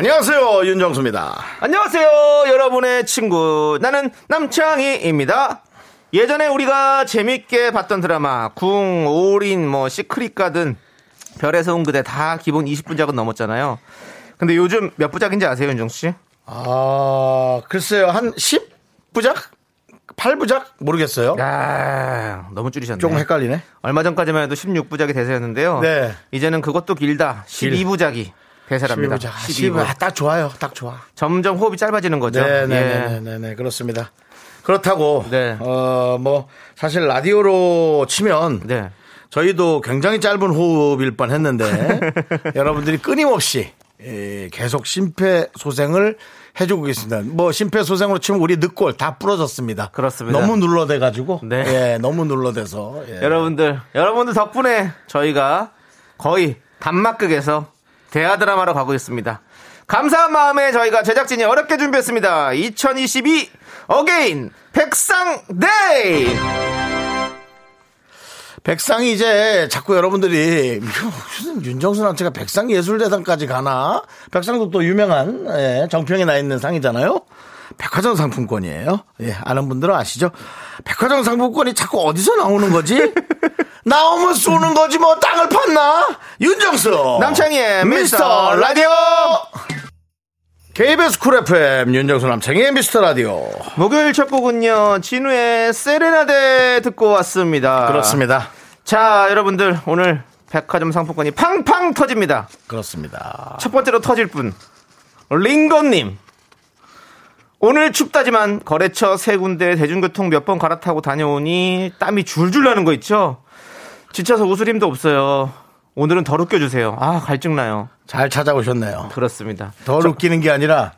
안녕하세요 윤정수입니다. 안녕하세요, 여러분의 친구. 나는 남창희입니다. 예전에 우리가 재밌게 봤던 드라마, 궁, 올인, 뭐, 시크릿 가든, 별에서 온 그대 다 기본 20분작은 넘었잖아요. 근데 요즘 몇 부작인지 아세요, 윤정씨? 아 글쎄요 한 10부작? 8부작? 모르겠어요. 야 너무 줄이셨네. 조금 헷갈리네. 얼마 전까지만 해도 16부작이 대세였는데요. 네. 이제는 그것도 길다. 12부작이 대세랍니다. 12부작. 12부. 12부. 아, 딱 좋아요. 딱 좋아. 점점 호흡이 짧아지는 거죠. 예. 네네네네 그렇습니다. 그렇다고 네. 어뭐 사실 라디오로 치면 네. 저희도 굉장히 짧은 호흡일 뻔했는데 여러분들이 끊임없이 예, 계속 심폐소생을 해주고 계십니다. 뭐 심폐소생으로 치면 우리 늑골 다 부러졌습니다. 그렇습니다. 너무 눌러대 가지고 네. 예, 너무 눌러대서 예. 여러분들, 여러분들 덕분에 저희가 거의 단막극에서 대하 드라마로 가고 있습니다. 감사한 마음에 저희가 제작진이 어렵게 준비했습니다. 2022 again 백상day! 백상이 이제 자꾸 여러분들이 무슨 윤정수 남창희가 백상 예술대상까지 가나? 백상도 또 유명한 예, 정평에 나 있는 상이잖아요. 백화점 상품권이에요. 예, 아는 분들은 아시죠? 백화점 상품권이 자꾸 어디서 나오는 거지? 나오면 쏘는 거지 뭐 땅을 팠나? 윤정수 남창희의 미스터 라디오 KBS 쿨 FM 윤정수 남창희의 미스터 라디오 목요일 첫 곡은요, 진우의 세레나데 듣고 왔습니다. 그렇습니다. 자, 여러분들, 오늘 백화점 상품권이 팡팡 터집니다. 그렇습니다. 첫 번째로 터질 분 링건님 오늘 춥다지만 거래처 세 군데 대중교통 몇 번 갈아타고 다녀오니 땀이 줄줄 나는 거 있죠? 지쳐서 웃을 힘도 없어요. 오늘은 덜 웃겨주세요. 아 갈증나요. 잘 찾아오셨네요. 그렇습니다. 덜 웃기는 게 아니라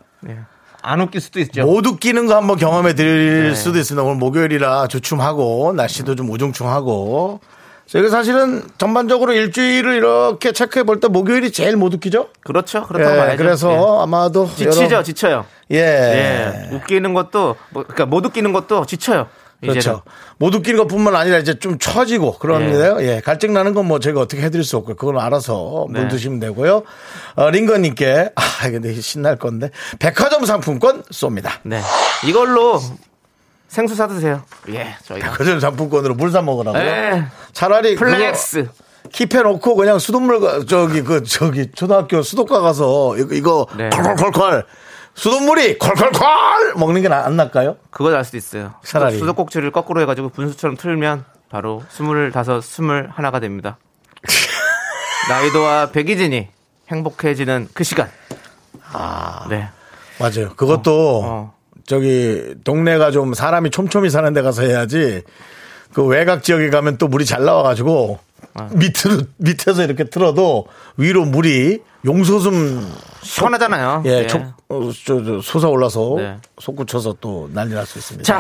안 웃길 수도 있죠. 못 웃기는 거 한번 경험해 드릴 네. 수도 있습니다. 오늘 목요일이라 주춤하고 날씨도 좀 우중충하고 저희가 사실은 전반적으로 일주일을 이렇게 체크해 볼 때 목요일이 제일 못 웃기죠? 그렇죠 그렇다고 예, 봐야죠 그래서 예. 아마도 지치죠 여러- 지쳐요 예. 예. 웃기는 것도 뭐, 그러니까 못 웃기는 것도 지쳐요 이제는. 그렇죠. 못 웃기는 것뿐만 아니라 이제 좀 처지고 그러는데요. 예. 갈증 나는 건뭐 저희가 어떻게 해드릴 수 없고요. 그건 알아서 물 네. 드시면 되고요. 어, 링건님께 아 근데 신날 건데 백화점 상품권 쏩니다. 네 이걸로 생수 사드세요 예 저희가 백화점 상품권으로 물 사 먹으라고요. 예. 차라리 flex keep해 놓고 그냥 수돗물 가- 저기 그 저기 초등학교 수도가 가서 이거, 이거 네. 콜콜콜콜 수돗물이 콜콜콜 먹는 게안 날까요? 그거 날 수도 있어요. 차라리. 수도꼭지를 거꾸로 해가지고 분수처럼 틀면 바로 스물다섯, 스물 하나가 됩니다. 나이도와 백이진이 행복해지는 그 시간. 아, 네. 맞아요. 그것도 어. 저기 동네가 좀 사람이 촘촘히 사는 데 가서 해야지 그 외곽 지역에 가면 또 물이 잘 나와가지고 아. 밑으로 밑에서 이렇게 틀어도 위로 물이 용소숨 시원하잖아요. 예, 네. 촉, 어, 저, 저, 솟아 올라서 네. 솟구쳐서 또 난리 날 수 있습니다. 자,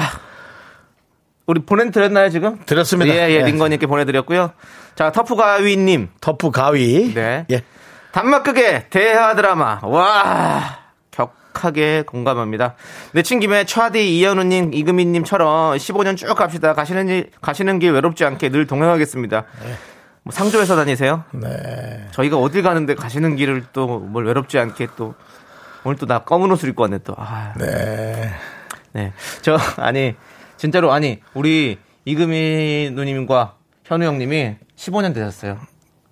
우리 보내드렸나요 지금? 드렸습니다. 예, 예, 예. 링건님께 보내드렸고요. 자, 터프가위님 터프 가위. 네. 예. 단막극의 대하 드라마. 와. 격하게 공감합니다. 내친 김에 차디 이현우님, 이금희님처럼 15년 쭉 갑시다. 가시는 일, 가시는 길 외롭지 않게 늘 동행하겠습니다. 뭐 상조에서 다니세요? 네. 저희가 어딜 가는데 가시는 길을 또 뭘 외롭지 않게 또 오늘 또 나 검은 옷을 입고 왔네 또. 아, 네. 네. 저 아니 진짜로 아니 우리 이금희 누님과 현우 형님이 15년 되셨어요.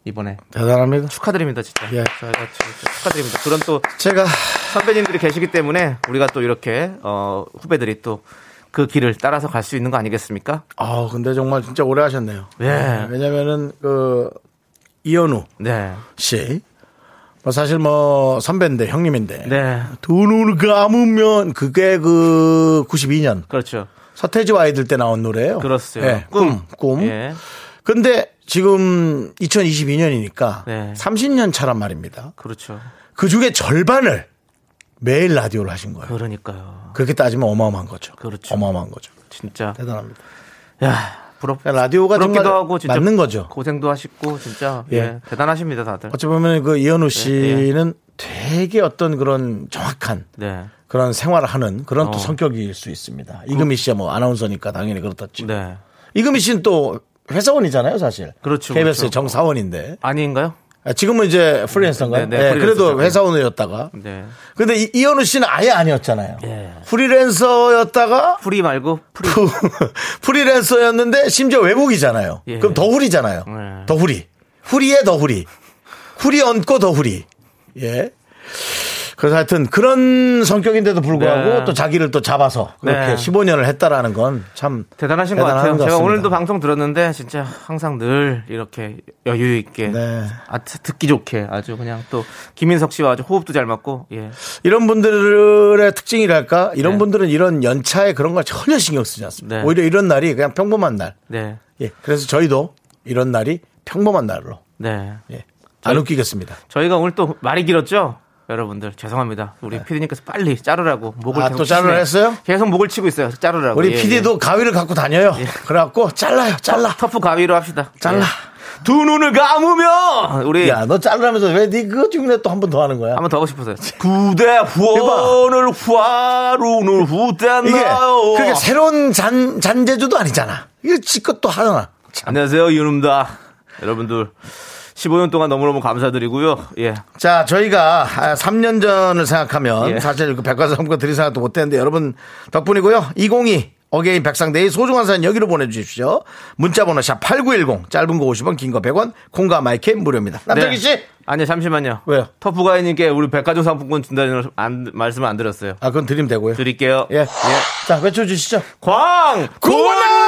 이번에 대단합니다. 축하드립니다, 진짜. 예. 축하드립니다. 그런 또 제가 선배님들이 계시기 때문에 우리가 또 이렇게 어 후배들이 또 그 길을 따라서 갈 수 있는 거 아니겠습니까? 아 근데 정말 진짜 오래 하셨네요. 예. 왜냐면은 그 이현우 네. 씨. 뭐 사실 뭐 선배인데 형님인데 네. 두 눈을 감으면 그게 그 92년 그렇죠. 서태지와 아이들 때 나온 노래예요. 그렇어요. 예, 꿈, 꿈. 예. 근데 지금 2022년이니까 네. 30년 차란 말입니다. 그렇죠. 그 중에 절반을 매일 라디오를 하신 거예요. 그러니까요. 그렇게 따지면 어마어마한 거죠. 그렇죠. 어마어마한 거죠. 진짜. 대단합니다. 야, 부럽. 그러니까 라디오가 부럽기도 정말 하고 진짜 맞는 거죠. 고생도 하시고 진짜 예, 예. 대단하십니다 다들. 어찌 보면 그 이현우 예. 씨는 되게 어떤 그런 정확한 네. 그런 생활을 하는 그런 또 어. 성격일 수 있습니다. 이금희 씨야 뭐 아나운서니까 당연히 그렇다지. 네. 이금희 씨는 또 회사원이잖아요, 사실. 그렇죠, KBS의 그렇죠. 정사원인데. 아닌가요? 아, 지금은 이제 프리랜서인가요? 네, 네, 예, 그래도 프리랜서죠. 회사원이었다가. 네. 근데 이, 이현우 씨는 아예 아니었잖아요. 예. 프리랜서였다가 프리 말고 프리. 프- 프리랜서였는데 심지어 외국이잖아요. 예. 그럼 더 후리잖아요. 네. 더 후리. 후리에 더 후리. 후리 얹고 더 후리. 예. 그래서 하여튼 그런 성격인데도 불구하고 네. 또 자기를 또 잡아서 그렇게 네. 15년을 했다라는 건 참 대단하신 것 같아요. 것 제가 같습니다. 오늘도 방송 들었는데 진짜 항상 늘 이렇게 여유 있게 네. 아, 듣기 좋게 아주 그냥 또 김인석 씨와 아주 호흡도 잘 맞고 예. 이런 분들의 특징이랄까 이런 네. 분들은 이런 연차에 그런 걸 전혀 신경 쓰지 않습니다. 네. 오히려 이런 날이 그냥 평범한 날. 네. 예. 그래서 저희도 이런 날이 평범한 날로 네. 예. 안 웃기겠습니다. 저희가 오늘 또 말이 길었죠? 여러분들 죄송합니다. 우리 피디님께서 빨리 자르라고 목을 아, 계속 또 자르라 치시네요. 했어요? 계속 목을 치고 있어요. 자르라고. 우리 예, PD도 가위를 갖고 다녀요. 그래갖고 잘라요, 잘라. 예. 터프 가위로 합시다. 잘라. 예. 두 눈을 감으면 우리 야, 너 자르라면서 왜 네 그거 중에 또 한 번 더 하는 거야? 한 번 더 하고 싶어서요. 구대 후원을 이게 후대나요. 그렇게 새로운 잔, 잔재주도 아니잖아. 이거 지껏 또 하잖아. 안녕하세요 이윤입니다. 여러분들 15년 동안 너무너무 감사드리고요. 예. 자, 저희가 3년 전을 생각하면 예. 사실 그 백화점과 드릴 생각도 못 했는데 여러분 덕분이고요. 202 어게인 백상대의 소중한 사연 여기로 보내주십시오. 문자번호 샵 8910 짧은 거 50원 긴 거 100원 콩과 마이크 무료입니다. 남정희 씨. 네. 아니요 잠시만요. 왜요? 터프 가이님께 우리 백화점 상품권 준다는 안- 말씀을 안 드렸어요. 아, 그건 드리면 되고요. 드릴게요. 예. 자, 외쳐주시죠. 광 고원나!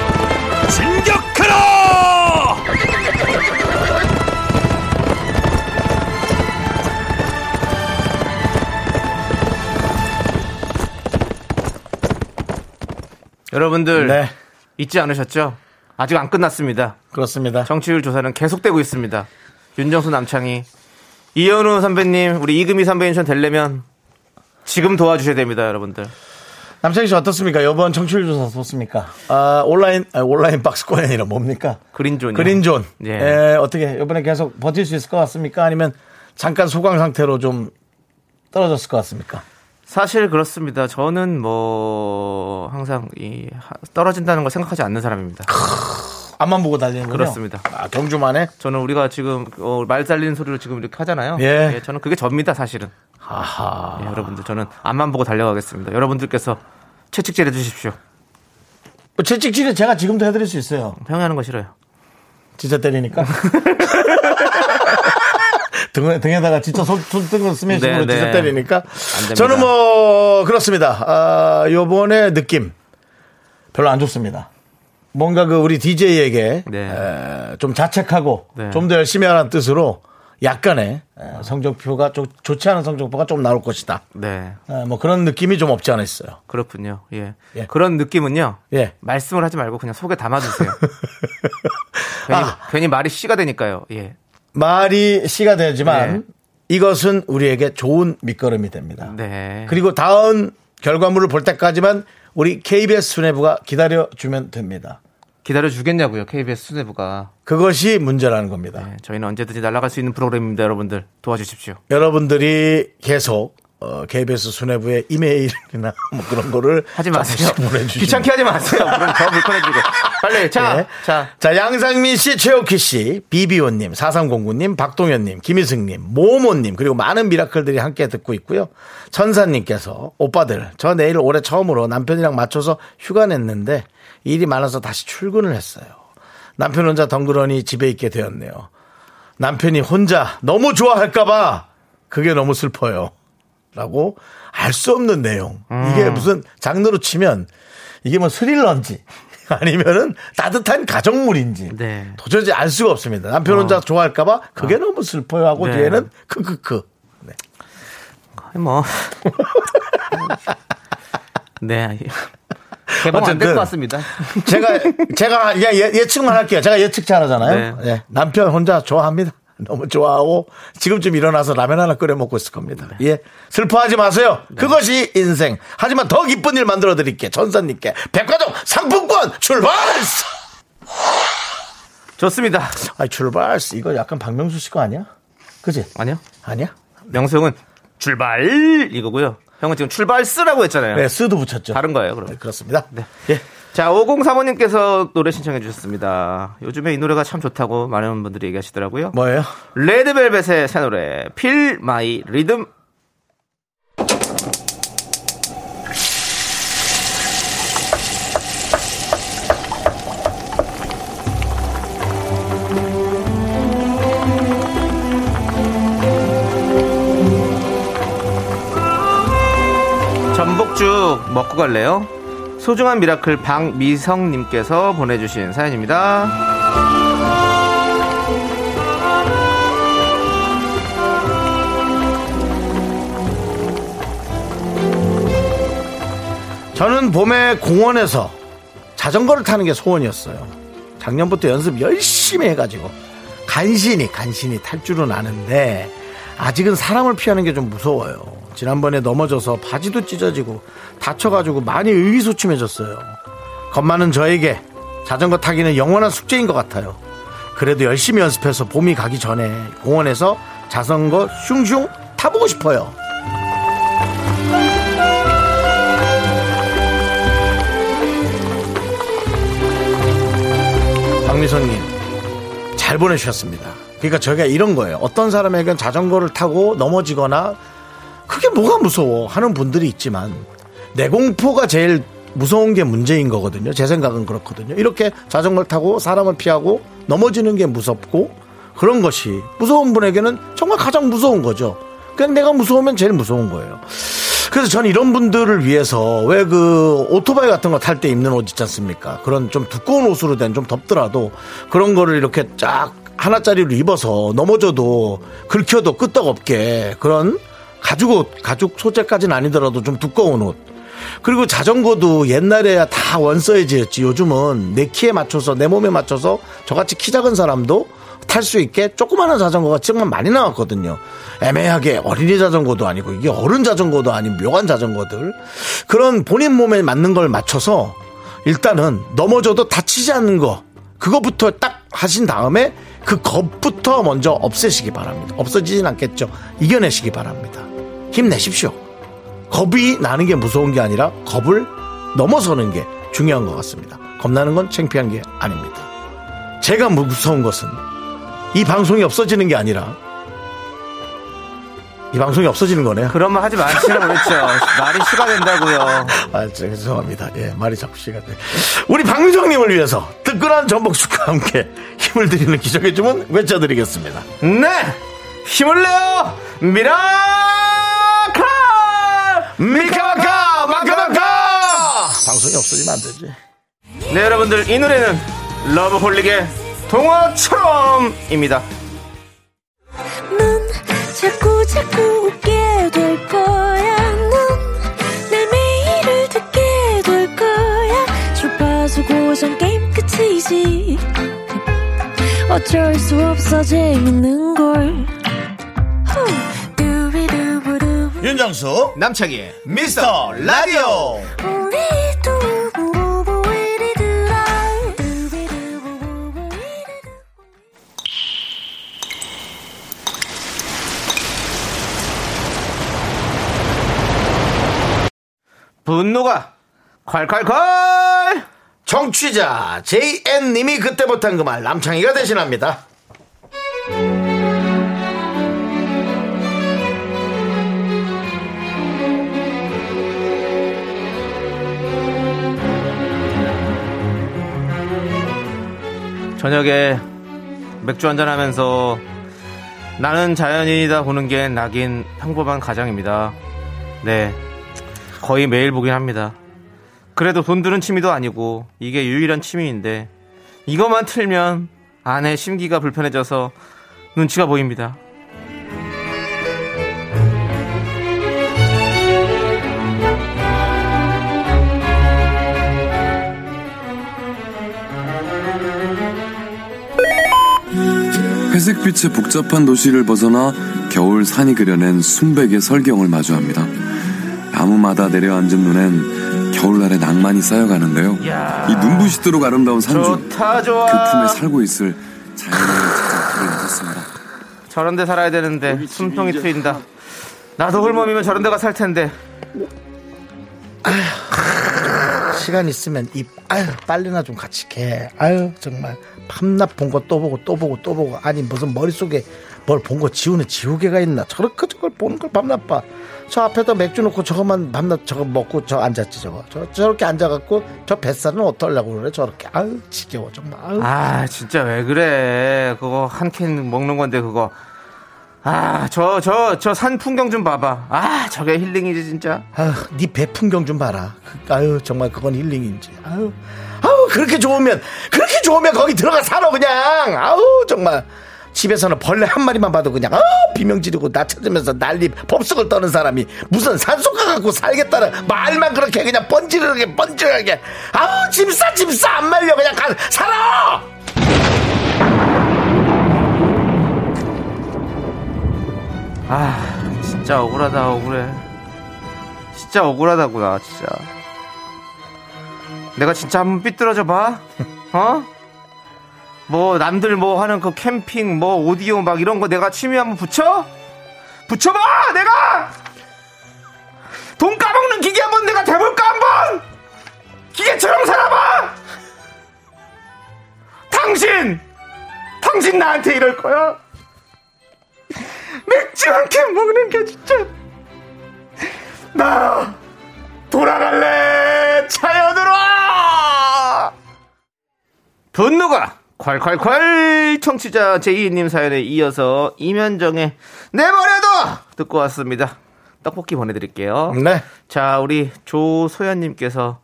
진격하라! 여러분들 네. 잊지 않으셨죠? 아직 안 끝났습니다. 그렇습니다. 정치율 조사는 계속되고 있습니다. 윤정수 남창희 이현우 선배님 우리 이금희 선배님처럼 되려면 지금 도와주셔야 됩니다 여러분들 남창희 씨 어떻습니까? 이번 청취율 조사 어떻습니까? 아, 온라인, 아, 온라인 박스권이 아니라 뭡니까? 그린존 그린존. 예. 예, 어떻게, 이번에 계속 버틸 수 있을 것 같습니까? 아니면 잠깐 소강 상태로 좀 떨어졌을 것 같습니까? 사실 그렇습니다 저는 뭐 항상 이 하- 떨어진다는 걸 생각하지 않는 사람입니다 앞만 보고 달리는군요. 그렇습니다. 아, 경주만에? 저는 우리가 지금 어, 말 살리는 소리를 지금 이렇게 하잖아요 예. 저는 그게 접니다 사실은 아하. 예, 여러분들 저는 앞만 보고 달려가겠습니다 여러분들께서 채찍질 해주십시오 뭐 채찍질은 제가 지금도 해드릴 수 있어요. 형이 하는 거 싫어요 진짜 때리니까. 등에, 등에다가 진짜 손, 손등을 스매싱으로 네, 진짜 네. 때리니까. 저는 뭐, 그렇습니다. 아, 요번에 느낌 별로 안 좋습니다. 뭔가 그 우리 DJ에게 네. 좀 자책하고 네. 좀더 열심히 하라는 뜻으로 약간의 에, 성적표가 좀 좋지 않은 성적표가 좀 나올 것이다. 네 에, 뭐 그런 느낌이 좀 없지 않아 있어요. 그렇군요 예. 예. 그런 느낌은요 예. 말씀을 하지 말고 그냥 속에 담아두세요 괜히, 아. 괜히 말이 씨가 되니까요 예. 말이 씨가 되지만 네. 이것은 우리에게 좋은 밑거름이 됩니다. 네. 그리고 다음 결과물을 볼 때까지만 우리 KBS 수뇌부가 기다려주면 됩니다. 기다려 주겠냐고요 KBS 수뇌부가. 그것이 문제라는 겁니다. 네, 저희는 언제든지 날아갈 수 있는 프로그램입니다 여러분들. 도와주십시오. 여러분들이 계속 어, KBS 수뇌부의 이메일이나 뭐 그런 거를 하지 마세요 귀찮게 하지 마세요 그럼 더 불편해지고 빨리 자, 네. 자 자, 양상민 씨, 최옥희 씨, 비비오 님, 4309 님, 박동현 님, 김희승 님, 모모 님, 그리고 많은 미라클들이 함께 듣고 있고요. 천사 님께서, 오빠들, 저 내일 올해 처음으로 남편이랑 맞춰서 휴가 냈는데 일이 많아서 다시 출근을 했어요. 남편 혼자 덩그러니 집에 있게 되었네요. 남편이 혼자 너무 좋아할까봐 그게 너무 슬퍼요. 라고 알 수 없는 내용. 이게 무슨 장르로 치면 이게 뭐 스릴러인지 아니면은 따뜻한 가정물인지 네. 도저히 알 수가 없습니다. 남편 혼자 좋아할까봐 그게 너무 슬퍼요 하고 네. 뒤에는 크크크. 네. 뭐. 네. 개봉 안될 어쨌든 것 같습니다. 제가 제가 그냥 예, 예측만 할게요. 제가 예측 잘하잖아요. 네. 예, 남편 혼자 좋아합니다. 너무 좋아하고 지금쯤 일어나서 라면 하나 끓여 먹고 있을 겁니다. 네. 예, 슬퍼하지 마세요. 그것이 인생. 하지만 더 기쁜 일 만들어 드릴게. 전사님께 백화점 상품권 출발! 좋습니다. 아, 출발. 이거 약간 박명수 씨 거 아니야? 그지? 아니요. 아니야? 명수 형은 출발 이거고요. 형은 지금 출발 쓰라고 했잖아요. 네, 스도 붙였죠. 다른 거예요, 그럼. 네, 그렇습니다. 네. 예. 자, 5035님께서 노래 신청해 주셨습니다. 요즘에 이 노래가 참 좋다고 많은 분들이 얘기하시더라고요. 뭐예요? 레드벨벳의 새 노래, Feel My Rhythm. 전복죽 먹고 갈래요? 소중한 미라클 박미성님께서 보내주신 사연입니다. 저는 봄에 공원에서 자전거를 타는 게 소원이었어요. 작년부터 연습 열심히 해가지고 간신히 간신히 탈 줄은 아는데 아직은 사람을 피하는 게 좀 무서워요. 지난번에 넘어져서 바지도 찢어지고 다쳐가지고 많이 의기소침해졌어요. 겁 많은 저에게 자전거 타기는 영원한 숙제인 것 같아요. 그래도 열심히 연습해서 봄이 가기 전에 공원에서 자전거 슝슝 타보고 싶어요. 박미선님 잘 보내주셨습니다. 그러니까 저희가 이런 거예요. 어떤 사람에겐 자전거를 타고 넘어지거나 그게 뭐가 무서워 하는 분들이 있지만 내 공포가 제일 무서운 게 문제인 거거든요. 제 생각은 그렇거든요. 이렇게 자전거를 타고 사람을 피하고 넘어지는 게 무섭고 그런 것이 무서운 분에게는 정말 가장 무서운 거죠. 그냥 내가 무서우면 제일 무서운 거예요. 그래서 저는 이런 분들을 위해서 왜 그 오토바이 같은 거 탈 때 입는 옷 있지 않습니까? 그런 좀 두꺼운 옷으로 된 좀 덥더라도 그런 거를 이렇게 쫙 하나짜리로 입어서 넘어져도 긁혀도 끄떡없게 그런 가죽 옷, 가죽 소재까지는 아니더라도 좀 두꺼운 옷. 그리고 자전거도 옛날에야 다 원사이즈였지. 요즘은 내 키에 맞춰서 내 몸에 맞춰서 저같이 키 작은 사람도 탈 수 있게 조그마한 자전거가 정말 많이 나왔거든요. 애매하게 어린이 자전거도 아니고 이게 어른 자전거도 아닌 묘한 자전거들. 그런 본인 몸에 맞는 걸 맞춰서 일단은 넘어져도 다치지 않는 거. 그거부터 딱 하신 다음에 그 겁부터 먼저 없애시기 바랍니다. 없어지진 않겠죠. 이겨내시기 바랍니다. 힘내십시오. 겁이 나는 게 무서운 게 아니라 겁을 넘어서는 게 중요한 것 같습니다. 겁나는 건 창피한 게 아닙니다. 제가 무서운 것은 이 방송이 없어지는 게 아니라 이 방송이 없어지는 거네요. 그런 말 하지 마시라고 그랬죠. 말이 씨가 된다고요. 아, 저, 죄송합니다. 예, 말이 자꾸 씨가 돼. 우리 박미정님을 위해서 뜨끈한 전복죽과 함께 힘을 드리는 기적의 주문 외쳐드리겠습니다. 네! 힘을 내요! 미라클! 미카마카! 마카마카! 방송이 없어지면 안 되지. 네, 여러분들, 이 노래는 러브홀릭의 동화처럼입니다. 넌 자꾸 자꾸 웃게 될 거야. 넌내 매일을 듣게 될 거야. 주파수 고정 게임 끝이지. 어쩔 수 없어 재밌는 걸. 후. 윤정수, 남창희의 미스터 라디오! 분노가 콸콸콸! 정취자 JN님이 그때 못한 그 말 남창희가 대신합니다. 저녁에 맥주 한잔 하면서 나는 자연인이다 보는 게 낙인 평범한 가장입니다. 네. 거의 매일 보긴 합니다. 그래도 돈 드는 취미도 아니고 이게 유일한 취미인데 이것만 틀면 아내 심기가 불편해져서 눈치가 보입니다. 회색빛의 복잡한 도시를 벗어나 겨울 산이 그려낸 순백의 설경을 마주합니다. 나무마다 내려앉은 눈엔 겨울날의 낭만이 쌓여가는데요. 이 눈부시도록 아름다운 산중 좋다 좋아. 그 품에 살고 있을 자연을 찾아 길을 나섰습니다. 저런 데 살아야 되는데 숨통이 트인다. 나도 홀몸이면 저런 데 가 살 텐데. 시간 있으면 입 아유 빨리나 좀 같이 개 아유 정말 밤낮 본 거 또 보고 또 보고 또 보고 아니 무슨 머릿속에 뭘 본 거 지우는 지우개가 있나 저렇게 저걸 보는 걸 밤낮 봐저 앞에다 맥주 놓고 저것만 밤낮 저거 먹고 저 앉았지 저거 저, 저렇게 앉아갖고 저 뱃살은 어떨려고 그래 저렇게 아유 지겨워 정말 아유 아 진짜 왜 그래? 그거 한 캔 먹는 건데 그거. 아 저 저 저 산 풍경 좀 봐봐. 아 저게 힐링이지 진짜. 아유, 네배 풍경 좀 봐라. 그- 아유, 정말 그건 힐링인지. 아유, 그렇게 좋으면, 그렇게 좋으면 거기 들어가 살아, 그냥. 아유, 정말. 집에서는 벌레 한 마리만 봐도 그냥, 아 비명 지르고 나 찾으면서 난리 법석을 떠는 사람이 무슨 산소가 갖고 살겠다는 말만 그렇게 그냥 번지르게, 번지르게. 아우, 짐 싸, 안 말려. 그냥 가, 살아! 아 진짜 억울하다 억울해. 진짜 억울하다구나 진짜. 내가 진짜 한번 삐뚤어져 봐. 어? 뭐 남들 뭐 하는 그 캠핑 뭐 오디오 막 이런 거 내가 취미 한번 붙여? 붙여봐 내가 돈 까먹는 기계 한번 내가 대볼까 한번 기계처럼 살아봐 당신 당신 나한테 이럴 거야 맥주 한 캔 먹는 게 진짜 나 돌아갈래! 자연으로 분노가 콸콸콸! 청취자 제이님 사연에 이어서 이면정의 내버려둬! 듣고 왔습니다. 떡볶이 보내드릴게요. 네. 자 우리 조소연님께서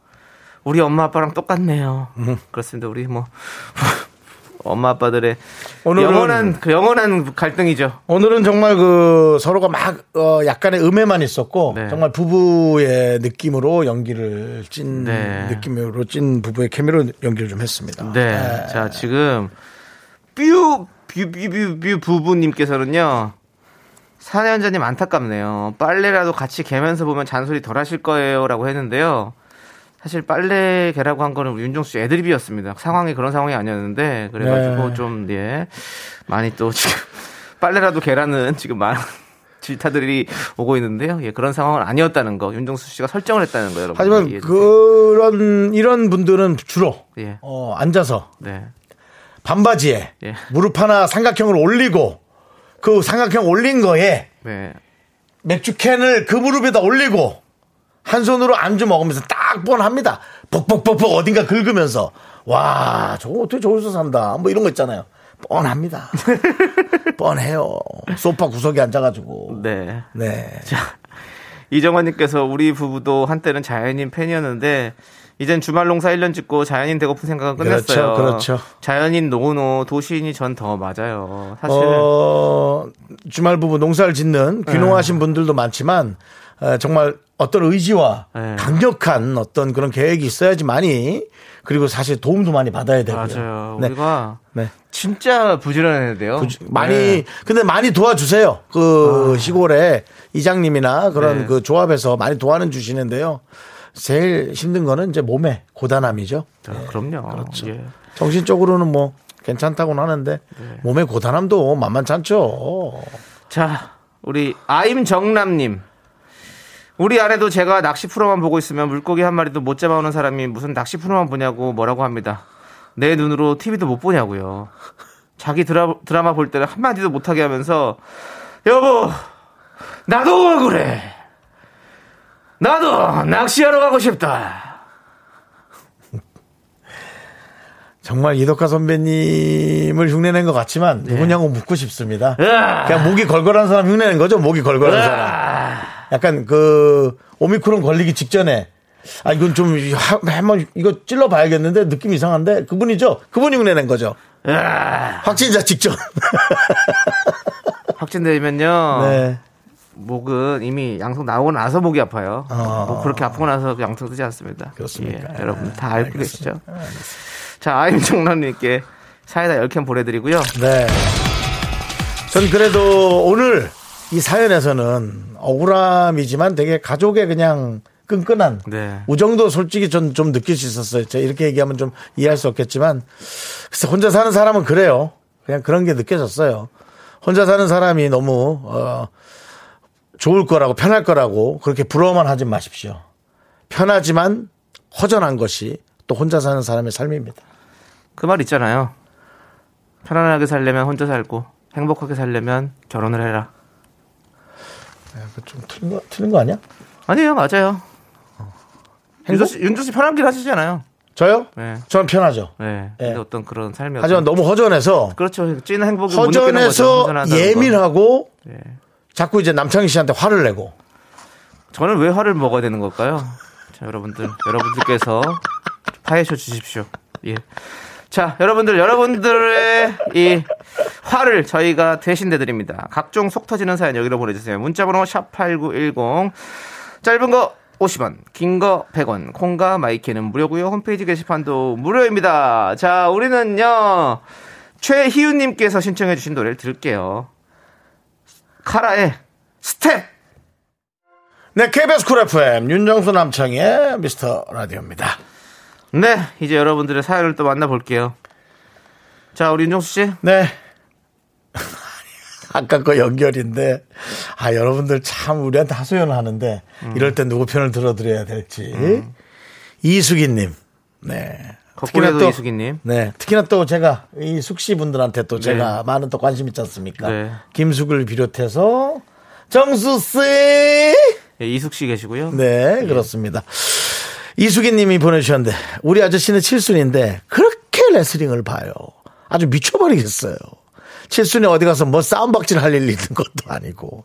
우리 엄마 아빠랑 똑같네요. 그렇습니다. 우리 뭐 엄마 아빠들의 오늘은- 영원한 그 영원한 갈등이죠 오늘은 정말 그 서로가 막 어, 약간의 음해만 있었고 네. 정말 부부의 느낌으로 연기를 찐 네. 느낌으로 찐 부부의 케미로 연기를 좀 했습니다. 네. 자, 지금 뷰, 뷰, 뷰, 뷰, 뷰 부부님께서는요. 사연자님 안타깝네요. 빨래라도 같이 개면서 보면 잔소리 덜 하실 거예요. 라고 했는데요. 사실 빨래 개라고 한 거는 우리 윤정수 씨 애드립이었습니다. 상황이 그런 상황이 아니었는데. 그래가지고 네. 좀, 예. 많이 또 지금 빨래라도 개라는 지금 많은 질타들이 오고 있는데요. 예, 그런 상황은 아니었다는 거. 윤정수 씨가 설정을 했다는 거, 여러분. 하지만 주세요. 그런 이런 분들은 주로 예. 어, 앉아서 네. 반바지에 예. 무릎 하나 삼각형을 올리고 그 삼각형 올린 거에 네. 맥주 캔을 그 무릎에다 올리고 한 손으로 안주 먹으면서 딱 뻔합니다. 벅벅벅벅 어딘가 긁으면서 와 저거 어떻게 저기서 산다 뭐 이런 거 있잖아요. 뻔합니다. 뻔해요. 소파 구석에 앉아가지고. 네. 네. 이정환님께서 우리 부부도 한때는 자연인 팬이었는데 이젠 주말 농사 1년 짓고 자연인 되고픈 생각은 끝냈어요. 그렇죠, 그렇죠. 자연인 노노 도시인이 전 더 맞아요. 사실 어, 주말 부부 농사를 짓는 네. 귀농하신 분들도 많지만 어, 정말 어떤 의지와 네. 강력한 어떤 그런 계획이 있어야지 많이 그리고 사실 도움도 많이 받아야 되고요. 맞아요. 네. 우리가 네. 진짜 부지런해야 돼요. 부지- 많이 네. 근데 많이 도와주세요. 그 시골에 이장님이나 그런 네. 그 조합에서 많이 도와는 주시는데요. 제일 힘든 거는 이제 몸의 고단함이죠. 자, 그럼요. 그렇죠. 예. 정신적으로는 뭐 괜찮다고는 하는데 네. 몸의 고단함도 만만찮죠. 자, 우리 아임정남님. 우리 아내도 제가 낚시 프로만 보고 있으면 물고기 한 마리도 못 잡아오는 사람이 무슨 낚시 프로만 보냐고 뭐라고 합니다. 내 눈으로 TV도 못 보냐고요. 자기 드라, 드라마 볼 때는 한마디도 못하게 하면서 여보 나도 억울해. 나도 낚시하러 가고 싶다. 정말 이덕화 선배님을 흉내낸 것 같지만 누구냐고 묻고 싶습니다. 그냥 목이 걸걸한 사람 흉내낸 거죠. 목이 걸걸한 사람. 약간 그 오미크론 걸리기 직전에 아 이건 좀 하- 한번 이거 찔러 봐야겠는데 느낌 이상한데 그분이죠. 그분이 흉내낸 거죠. 확진자 직전. 확진되면요. 네. 목은 이미 양성 나오고 나서 목이 아파요. 어. 목 그렇게 아프고 나서 양성 뜨지 않습니다. 그렇습니까? 예, 여러분 다 알고 계시죠? 자, 아임정남님께 사이다 10캔 보내드리고요. 네. 전 그래도 오늘 이 사연에서는 억울함이지만 되게 가족의 그냥 끈끈한 네. 우정도 솔직히 전 좀 느낄 수 있었어요. 제가 이렇게 얘기하면 좀 이해할 수 없겠지만 글쎄 혼자 사는 사람은 그래요. 그냥 그런 게 느껴졌어요. 혼자 사는 사람이 너무 어, 좋을 거라고 편할 거라고 그렇게 부러워만 하지 마십시오. 편하지만 허전한 것이 또 혼자 사는 사람의 삶입니다. 그 말 있잖아요. 편안하게 살려면 혼자 살고 행복하게 살려면 결혼을 해라. 그좀 틀린 거, 틀린 거 아니야? 아니에요, 맞아요. 윤조 씨, 윤조 씨 편한 길 하시잖아요. 저요? 네. 저는 편하죠. 네. 네. 근데 어떤 그런 삶이 하지만 너무 허전해서 그렇죠. 찐 행복을. 허전해서. 예민하고 네. 자꾸 이제 남창희 씨한테 화를 내고 저는 왜 화를 먹어야 되는 걸까요? 자, 여러분들, 여러분들께서 파헤쳐 주십시오. 예. 자, 여러분들, 여러분들의 이 화를 저희가 대신 내드립니다. 각종 속 터지는 사연 여기로 보내주세요. 문자번호 샵8910. 짧은 거 50원, 긴 거 100원, 콩과 My K는 무료고요 홈페이지 게시판도 무료입니다. 자, 우리는요, 최희윤님께서 신청해주신 노래를 들을게요. 카라의 스텝! 네 KBS 쿨 FM 윤정수 남창희의 미스터 라디오입니다. 네, 이제 여러분들의 사연을 또 만나볼게요. 자, 우리 윤정수 씨. 네. 아까 거 연결인데 아 여러분들 참 우리한테 하소연을 하는데 음. 이럴 때 누구 편을 들어드려야 될지 이수기님 네 거꾸로도 이수기님. 네 특히나 또 제가 이 숙씨 분들한테 또 제가 많은 또 관심 있지 않습니까 네. 김숙을 비롯해서 정수 씨 예, 이숙 씨 계시고요. 네, 그렇습니다. 이수기 님이 보내주셨는데, 우리 아저씨는 칠순인데, 그렇게 레슬링을 봐요. 아주 미쳐버리겠어요. 칠순이 어디 가서 뭐 싸움박질 할일 있는 것도 아니고,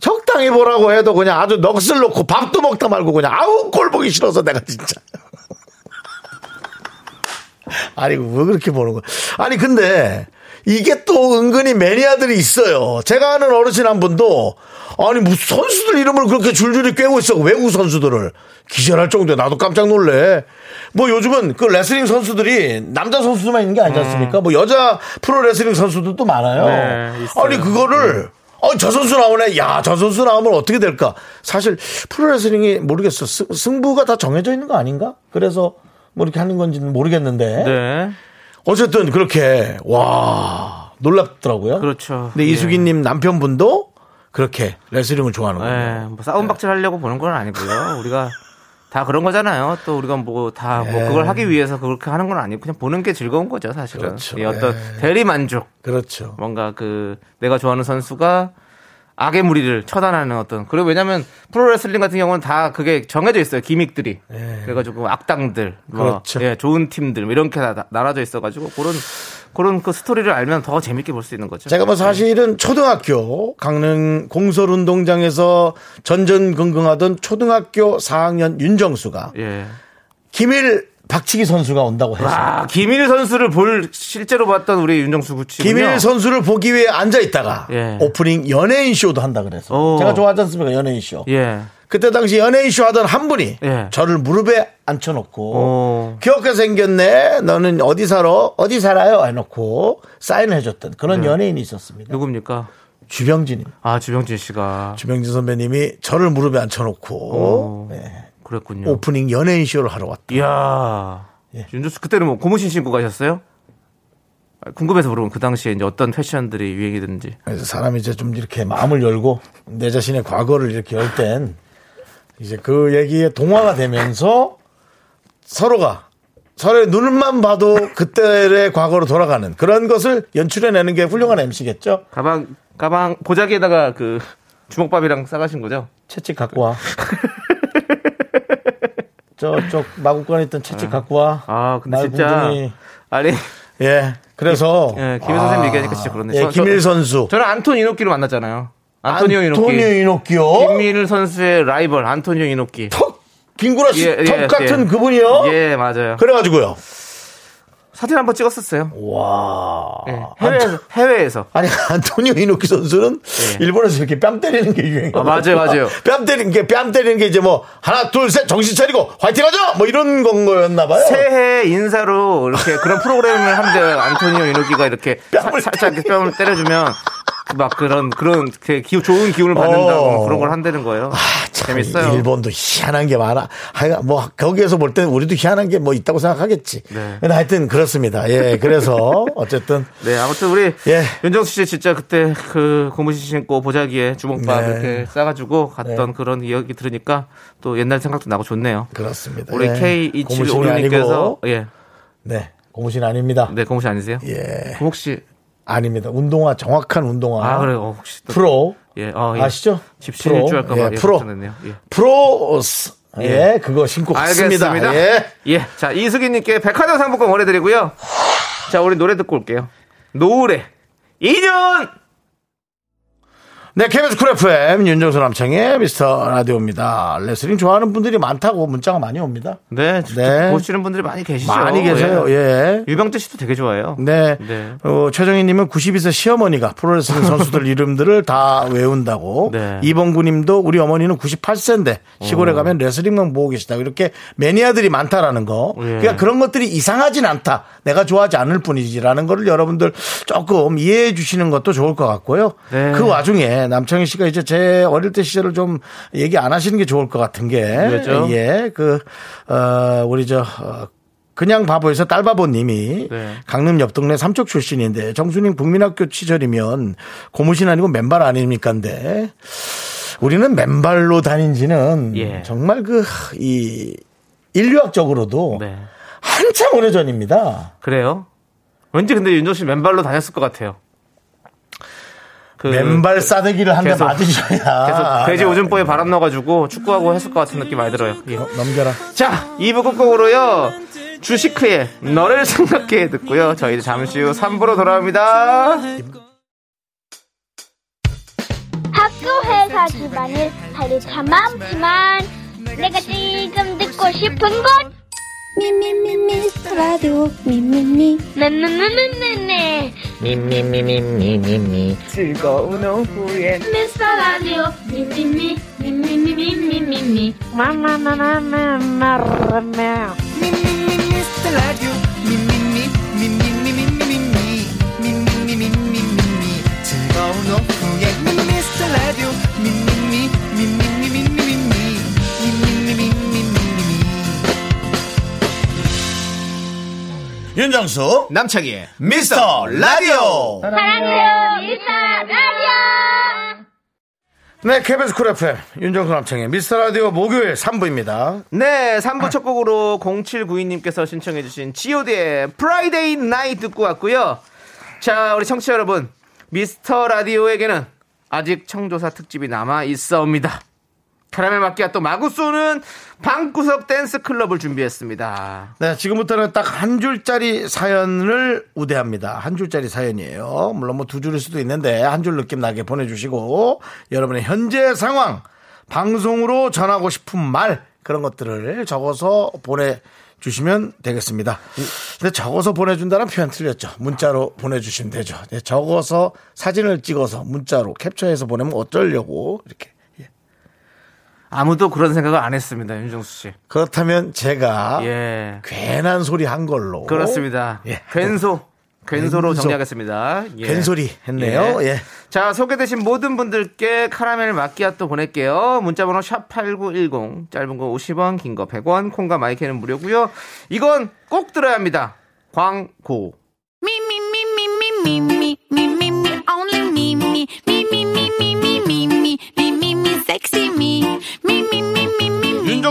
적당히 보라고 해도 그냥 아주 넋을 놓고 밥도 먹다 말고 그냥, 아우, 꼴 보기 싫어서 내가 진짜. 아니, 왜 그렇게 보는 거야? 아니, 근데, 이게 또 은근히 매니아들이 있어요. 제가 아는 어르신 한 분도, 아니, 무슨 선수들 이름을 그렇게 줄줄이 꿰고 있어. 외국 선수들을. 기절할 정도에 나도 깜짝 놀래. 뭐 요즘은 그 레슬링 선수들이 남자 선수만 있는 게 아니지 않습니까? 뭐 여자 프로 레슬링 선수들도 많아요. 네. 아니, 그거를, 어, 저 선수 나오네. 야, 저 선수 나오면 어떻게 될까? 사실 프로레슬링이 모르겠어. 승- 승부가 다 정해져 있는 거 아닌가? 그래서 뭐 이렇게 하는 건지는 모르겠는데. 네. 어쨌든 그렇게 와 놀랍더라고요. 그렇죠. 근데 예. 이수기님 남편분도 그렇게 레슬링을 좋아하는 예, 거예요. 뭐 싸움박질 하려고 보는 건 아니고요. 우리가 다 그런 거잖아요. 또 우리가 뭐 다뭐 예. 그걸 하기 위해서 그렇게 하는 건 아니고 그냥 보는 게 즐거운 거죠, 사실은. 그렇죠. 이 어떤 예. 대리 만족. 그렇죠. 뭔가 그 내가 좋아하는 선수가 악의 무리를 처단하는 어떤 그리고 왜냐면 프로레슬링 같은 경우는 다 그게 정해져 있어요 기믹들이 그래가지고 악당들 뭐 예. 그렇죠. 예, 좋은 팀들 뭐 이렇게 다 나눠져 있어가지고 그런 그런 그 스토리를 알면 더 재밌게 볼 수 있는 거죠. 제가 뭐 사실은 초등학교 강릉 공설운동장에서 전전긍긍하던 초등학교 4학년 윤정수가 예. 김일 박치기 선수가 온다고 해서 아, 김일 선수를 볼 실제로 봤던 우리 윤정수 구치. 김일 선수를 보기 위해 앉아 있다가 예. 오프닝 연예인 쇼도 한다 그래서 오. 제가 좋아하지 않습니까 연예인 쇼. 예. 그때 당시 연예인 쇼 하던 한 분이 예. 저를 무릎에 앉혀놓고 오. 귀엽게 생겼네 너는 어디 살아 어디 살아요 해놓고 사인을 해줬던 그런 네. 연예인이 있었습니다 누굽니까? 주병진 아 주병진 씨가 주병진 선배님이 저를 무릎에 앉혀놓고 오. 네, 그랬군요. 오프닝 연예인 쇼를 하러 왔다 이야. 예. 윤정수 그때는 뭐 고무신 신고 가셨어요? 아, 궁금해서 물어본 그 당시에 이제 어떤 패션들이 유행이든지. 그래서 사람이 이제 좀 이렇게 마음을 열고 내 자신의 과거를 이렇게 열 땐 이제 그 얘기에 동화가 되면서 서로가 서로의 눈만 봐도 그때의 과거로 돌아가는 그런 것을 연출해내는 게 훌륭한 MC겠죠? 가방 가방 보자기에다가 그 주먹밥이랑 싸가신 거죠? 채찍 갖고 와. 저쪽 마구간에 있던 채찍 갖고 와. 아, 근데 말 진짜. 아니 예. 그래서 예, 김일 선생님 얘기하니까 진짜 그렇네. 예, 저- 김일 저- 선수. 저 는 안토니 이노끼를 만났잖아요. 안토니오 이노끼. 안토니오 이노끼요. 김일 선수의 라이벌 안토니오 이노끼. 턱 김구라 씨, 예, 턱 예, 같은 예. 그분이요. 예, 맞아요. 그래가지고요. 사진 한번 찍었었어요. 와. 예, 해외에서, 해외에서. 아니 안토니오 이노키 선수는 일본에서 이렇게 뺨 때리는 게 유행이에요. 예. 아, 맞아요, 맞아요. 뺨 때리는 게 뺨 때리는 게 이제 뭐 하나 둘 셋 정신 차리고 화이팅 하자 뭐 이런 건 거였나 봐요. 새해 인사로 이렇게 그런 프로그램을 하는데 안토니오 이노키가 이렇게 뺨을 사- 살짝 이렇게 뺨을 때려주면 막 그런 그런 그 기- 좋은 기운을 받는다고 어. 그런 걸 한다는 거예요. 참, 재밌어요. 일본도 희한한 게 많아. 하여간 뭐 거기에서 볼 때는 우리도 희한한 게 뭐 있다고 생각하겠지. 네. 근데 하여튼 그렇습니다. 예, 그래서 어쨌든 네, 아무튼 우리 예. 윤정수 씨 진짜 그때 그 고무신 신고 보자기에 주먹밥 네. 이렇게 싸가지고 갔던 그런 이야기 들으니까 또 옛날 생각도 나고 좋네요. 그렇습니다. 우리 예. 고무신이 K2756님께서 아니고, 예, 네 고무신 아닙니다. 네 고무신 아니세요? 예, 혹시 아닙니다. 운동화 정확한 운동화. 아 그래요? 어, 혹시 또 프로 예, 어, 예. 아시죠? 집신일 줄 알까봐 예, 예, 프로. 예. 프로스 예, 예. 그거 신고. 알겠습니다. 예. 예. 자, 이수기님께 백화점 상품권 보내드리고요. 자, 우리 노래 듣고 올게요. 노래. 2년! 네, KBS 쿨 FM 윤정수 남창희의 미스터 라디오입니다. 레슬링 좋아하는 분들이 많다고 문자가 많이 옵니다. 네. 네. 보시는 분들이 많이 계시죠. 많이 계세요. 예. 유병재 씨도 되게 좋아해요. 네. 네. 어, 최정희님은 92세 시어머니가 프로레슬링 선수들 이름들을 다 외운다고. 네. 이봉구님도 우리 어머니는 98세인데 시골에 어. 가면 레슬링만 보고 계시다고 이렇게 매니아들이 많다라는 거. 예. 그러니까 그런 것들이 이상하진 않다. 내가 좋아하지 않을 뿐이지라는 거를 여러분들 조금 이해해 주시는 것도 좋을 것 같고요. 네. 그 와중에 남창희 씨가 이제 제 어릴 때 시절을 좀 얘기 안 하시는 게 좋을 것 같은 게. 왜죠? 예. 그, 어, 우리 저, 어, 그냥 바보에서 딸바보님이 네. 강릉 옆 동네 삼척 출신인데 정수님 국민학교 시절이면 고무신 아니고 맨발 아닙니까인데 우리는 맨발로 다닌 지는 예. 정말 그 이 인류학적으로도 네. 한참 오래 전입니다. 그래요? 왠지 근데 윤정 씨 맨발로 다녔을 것 같아요. 그 맨발 싸대기를 한대 계속- 맞으셔야 계속 돼지 오줌보에 바람 넣어가지고 축구하고 했을 것 같은 느낌 많이 들어요. 예. 어, 넘겨라. 자, 2부 끝곡으로요. 주식회의 너를 생각해 듣고요. 저희는 잠시 후 3부로 돌아옵니다. 학교 회사 집안일 할일 참 많지만 내가 지금 듣고 싶은 건 미미미 미스터 라디오 미미미 네네네네네 미미미미미미미 즐거운 오후에 미스터 라디오 미미미 미미미미미미미 윤정수 남창희의 미스터 라디오. 사랑해요 미스터 라디오 네, KBS 쿨 FM 윤정수 남창희의 미스터 라디오 목요일 3부입니다. 네, 3부 첫 곡으로 0792님께서 신청해주신 GOD의 Friday Night 듣고 왔고요. 자, 우리 청취자 여러분, 미스터 라디오에게는 아직 청조사 특집이 남아 있어옵니다. 카라멜 마키아또 마구 쏘는 방구석 댄스 클럽을 준비했습니다. 네, 지금부터는 딱 한 줄짜리 사연을 우대합니다. 한 줄짜리 사연이에요. 물론 뭐 두 줄일 수도 있는데 한 줄 느낌 나게 보내주시고 여러분의 현재 상황, 방송으로 전하고 싶은 말 그런 것들을 적어서 보내 주시면 되겠습니다. 근데 적어서 보내준다는 표현 틀렸죠. 문자로 보내주시면 되죠. 네, 적어서 사진을 찍어서 문자로 캡처해서 보내면 어쩌려고 이렇게. 아무도 그런 생각을 안 했습니다, 윤정수 씨. 그렇다면 제가 예. 괜한 소리 한 걸로 그렇습니다. 예. 괜소. 괜소로 괜소. 정리하겠습니다. 예. 괜소리 했네요. 예. 자, 소개되신 모든 분들께 카라멜 마끼아또 보낼게요. 문자번호 샵8910, 짧은 거 50원, 긴 거 100원, 콩과 마이크는 무료고요 이건 꼭 들어야 합니다. 광고. Me,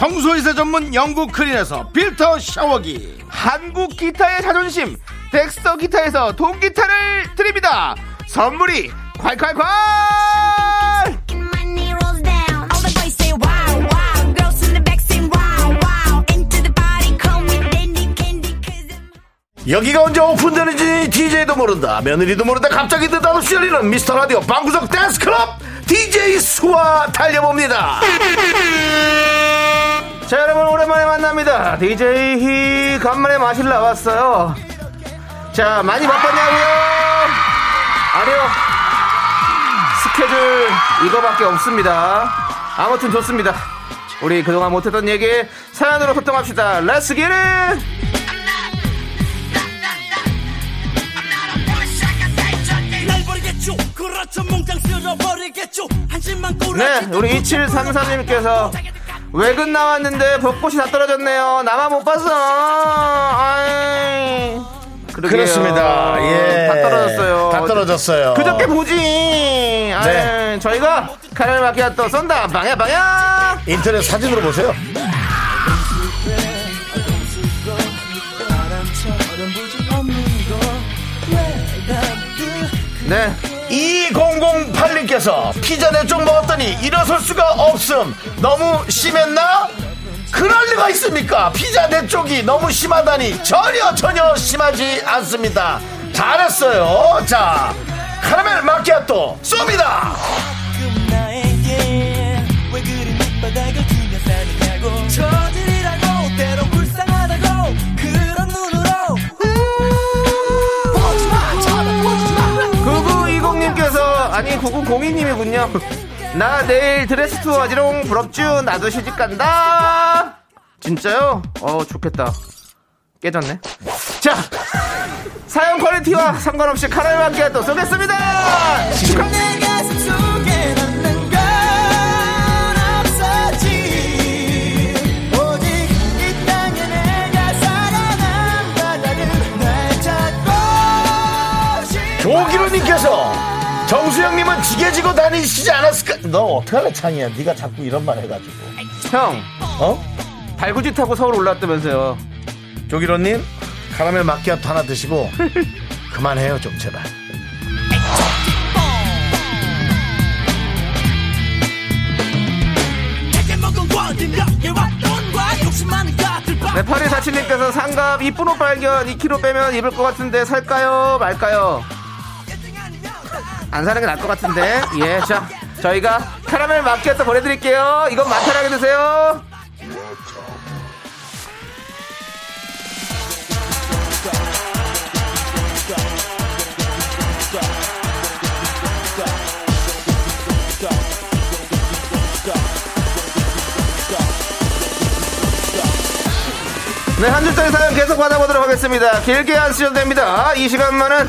청소이사 전문 영국 크린에서 필터 샤워기. 한국 기타의 자존심 덱스터 기타에서 동기타를 드립니다. 선물이 콸콸콸! 여기가 언제 오픈되는지 DJ도 모른다. 며느리도 모른다. 갑자기 느닷없이 열리는 미스터라디오 방구석 댄스클럽 DJ 수와 달려봅니다 자 여러분 오랜만에 만납니다. DJ 희 간만에 마실 나왔어요. 자 많이 바빴냐고요? 아니요. 스케줄 이거밖에 없습니다. 아무튼 좋습니다. 우리 그동안 못했던 얘기 사연으로 소통합시다. Let's get it 네 우리 2733님께서 외근 나왔는데 벚꽃이 다 떨어졌네요. 나만 못 봤어. 아이. 그러게요. 그렇습니다. 예. 다 떨어졌어요. 다 떨어졌어요. 그저께 보지. 아이, 네. 저희가 카레 마키아또 쏜다. 방야 방야. 인터넷 사진으로 보세요. 네 2008님께서 피자 네쪽 먹었더니 일어설 수가 없음. 너무 심했나? 그럴 리가 있습니까? 피자 네 쪽이 너무 심하다니 전혀 전혀 심하지 않습니다. 잘했어요. 자 카라멜 마키아토 쏩니다! 구 9902님이군요. 나 내일 드레스 투어 하지롱 부럽쥬 나도 시집 간다. 진짜요? 어 좋겠다. 깨졌네. 자 사연 퀄리티와 상관없이 카라멜 함께 또 쏘겠습니다. 조기로님께서 정수영님은 지게 지고 다니시지 않았을까? 너 어떡할래 창이야? 네가 자꾸 이런 말 해가지고. 형. 어? 발구지 타고 서울 올랐다면서요. 조기로님 카라멜 마키아토 하나 드시고 그만해요 좀 제발. 네, 8247님께서 상갑 이쁜 옷 발견 2kg 빼면 입을 것 같은데 살까요? 말까요 안 사는 게 나을 것 같은데 예 자 저희가 카라멜 마키아토 보내드릴게요 이건 만탈하게 드세요 네, 한 줄짜리 사연 계속 받아보도록 하겠습니다. 길게 안 쓰셔도 됩니다. 이 시간만은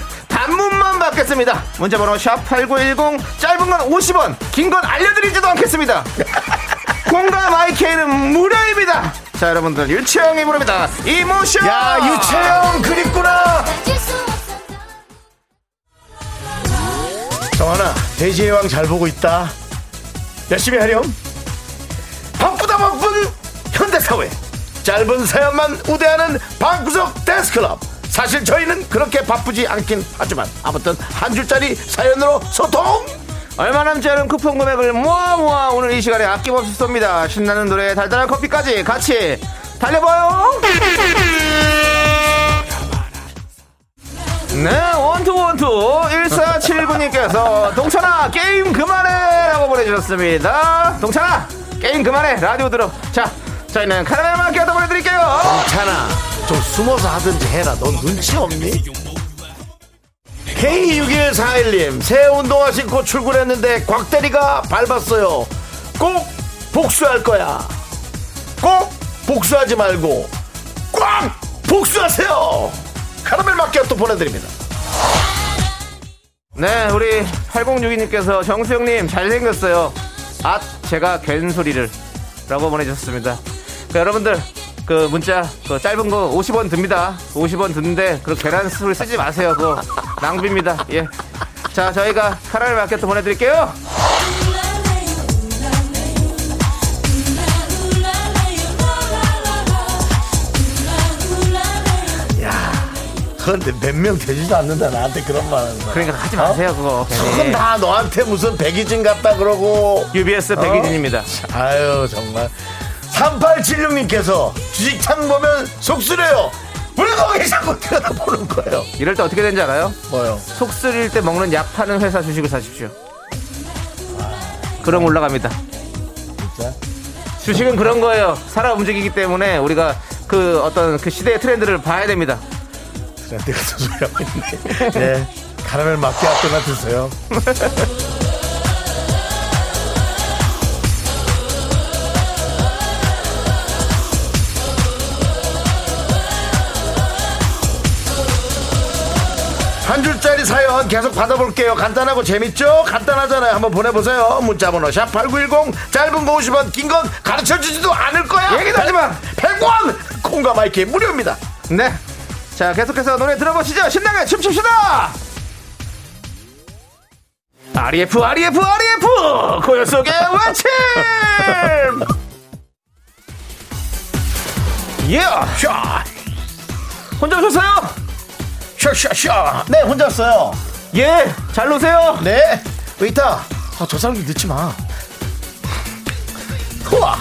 받겠습니다. 문자번호 샵8910, 짧은 건 50원, 긴 건 알려드리지도 않겠습니다. 공감 IK는 무료입니다. 자, 여러분들, 유치형이 부릅니다. 이모션! 야 유채영 그립구나 정하나 돼지의 왕 잘 보고 있다 열심히 하렴 바쁘다 바쁜 현대사회 짧은 사연만 우대하는 방구석 댄스클럽 사실 저희는 그렇게 바쁘지 않긴 하지만 아무튼 한 줄짜리 사연으로 소통 얼마 남지 않은 쿠폰 금액을 모아 모아 오늘 이 시간에 아낌없이 쏩니다. 신나는 노래, 달달한 커피까지 같이 달려봐요! 네, one two one two 1479님께서 동찬아 게임 그만해 라고 보내주셨습니다. 동찬아 게임 그만해 라디오 들어. 자, 저희는 카라멜 마키아토 보내드릴게요. 괜찮아 좀 숨어서 하든지 해라 넌 눈치 없니? K6141님 새 운동화 신고 출근했는데 곽대리가 밟았어요 꼭 복수할 거야 꼭 복수하지 말고 꽉 복수하세요 카라멜 마키아토 보내드립니다 네, 우리 8062님께서 정수영님 잘생겼어요. 아, 제가 괜소리를. 라고 보내주셨습니다. 그 여러분들, 그 문자 그 짧은 거 50원 듭니다. 50원 드는데 그 계란 수를 쓰지 마세요. 그거 낭비입니다. 예. 자, 저희가 카라멜 마켓도 보내 드릴게요. 그런데 몇 명 되지도 않는다 나한테 그런 말 하는 거야. 그러니까 하지 마세요. 그거 그건 괜히. 다 너한테 무슨 백이진 같다 그러고 UBS 백이진입니다. 아유 정말 3876님께서 주식창 보면 속쓰려요 왜 거기 자꾸 들여다보는 거예요 이럴 때 어떻게 되는지 알아요? 뭐요 속 쓰릴 때 먹는 약 파는 회사 주식을 사십시오. 그럼 올라갑니다. 진짜 주식은 그런 거예요. 살아 움직이기 때문에 우리가 그 어떤 그 시대의 트렌드를 봐야 됩니다. 내가 저 소리 하고 있네 네 카라멜 마키아토나 드세요 한 줄짜리 사연 계속 받아볼게요. 간단하고 재밌죠? 간단하잖아요. 한번 보내보세요. 문자번호 샵8910 짧은 거 50원 긴 건 가르쳐주지도 않을 거야. 얘기도 하지 마. 100원 콩과 마이크 무료입니다. 네. 자, 계속해서 노래 들어보시죠. 신나게 춤춥시다! REF, REF, REF! 고요 속의 외침! 예! 샤, 혼자 오셨어요? 샤샤샤. 네, 혼자 왔어요. 예! 잘 노세요! 네. 웨이터. 아, 저 사람들 늦지 마. 우와.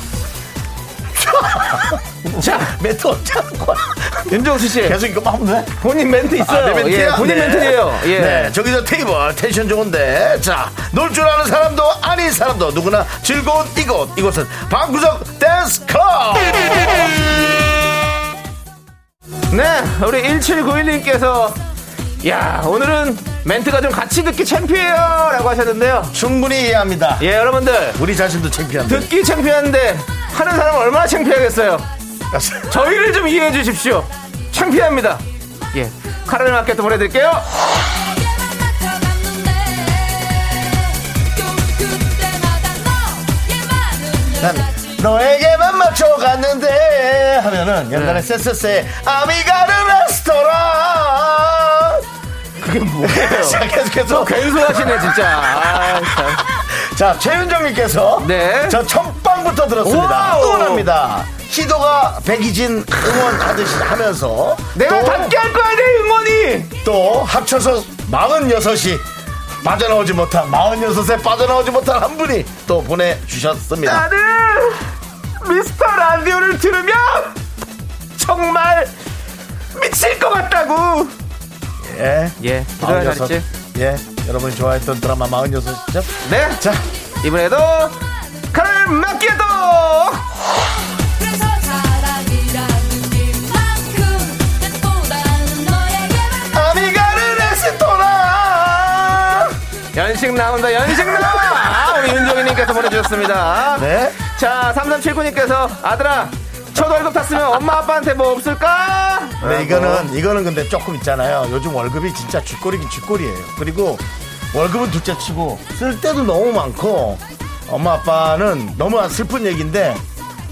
자, 멘트 언제 하는 거야? 윤정수 씨, 계속 이거 하면 돼? 본인 멘트 있어요. 아, 내 멘트야? 예, 본인 네. 멘트예요. 예. 네, 저기서 테이블 텐션 좋은데 자, 놀 줄 아는 사람도 아닌 사람도 누구나 즐거운 이곳 이곳은 방구석 댄스 클럽 네, 우리 1791님께서 야, 오늘은 멘트가 좀 같이 듣기 창피해요. 라고 하셨는데요. 충분히 이해합니다. 예, 여러분들. 우리 자신도 창피한데. 듣기 창피한데 하는 사람은 얼마나 창피하겠어요. 저희를 좀 이해해 주십시오. 창피합니다. 예. 카라멜 마켓도 보내드릴게요. 난 너에게만 맞춰갔는데 하면은 옛날에 네. 쎄쎄쎄 아미가르 레스토랑 그게 뭐예요? 자 계속해서 저 괜소하시네, 진짜. 아, 참. 자, 최윤정님께서 네. 저 첫방부터 들었습니다. 와우. 응원합니다. 시도가 백이진 응원하듯이 하면서 내가 또, 닫게 할 거야, 내 응원이! 또 합쳐서 46이 빠져나오지 못한 46에 빠져나오지 못한 한 분이 또 보내주셨습니다. 나는 미스터 라디오를 들으면 정말 미칠 것 같다고! 예. 예, 46. 잘했지? 예. 여러분이 좋아했던 드라마 46이죠? 네. 자, 이번에도 마키아토! 연식 나온다, 연식 나와! 우리 윤종희님께서 보내주셨습니다. 네. 자, 3379님께서 아들아, 첫 월급 탔으면 엄마 아빠한테 뭐 없을까? 네, 이거는, 이거는 근데 조금 있잖아요. 요즘 월급이 진짜 쥐꼬리긴 쥐꼬리예요. 그리고 월급은 둘째 치고 쓸 때도 너무 많고 엄마 아빠는 너무 슬픈 얘기인데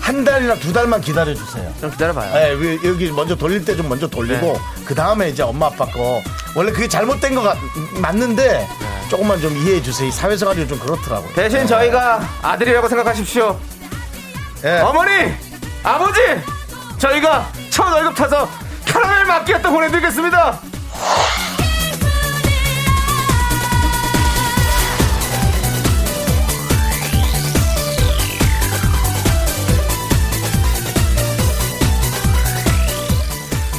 한 달이나 두 달만 기다려 주세요. 좀 기다려봐요. 네, 위- 여기 먼저 돌릴 때 좀 먼저 돌리고 네. 그 다음에 이제 엄마 아빠 거 원래 그게 잘못된 거 같- 맞는데 네. 조금만 좀 이해해 주세요. 이 사회생활이 좀 그렇더라고요. 대신 저희가 아들이라고 생각하십시오. 예. 어머니, 아버지, 저희가 첫 월급 타서 카라멜 마키아토 보내드리겠습니다.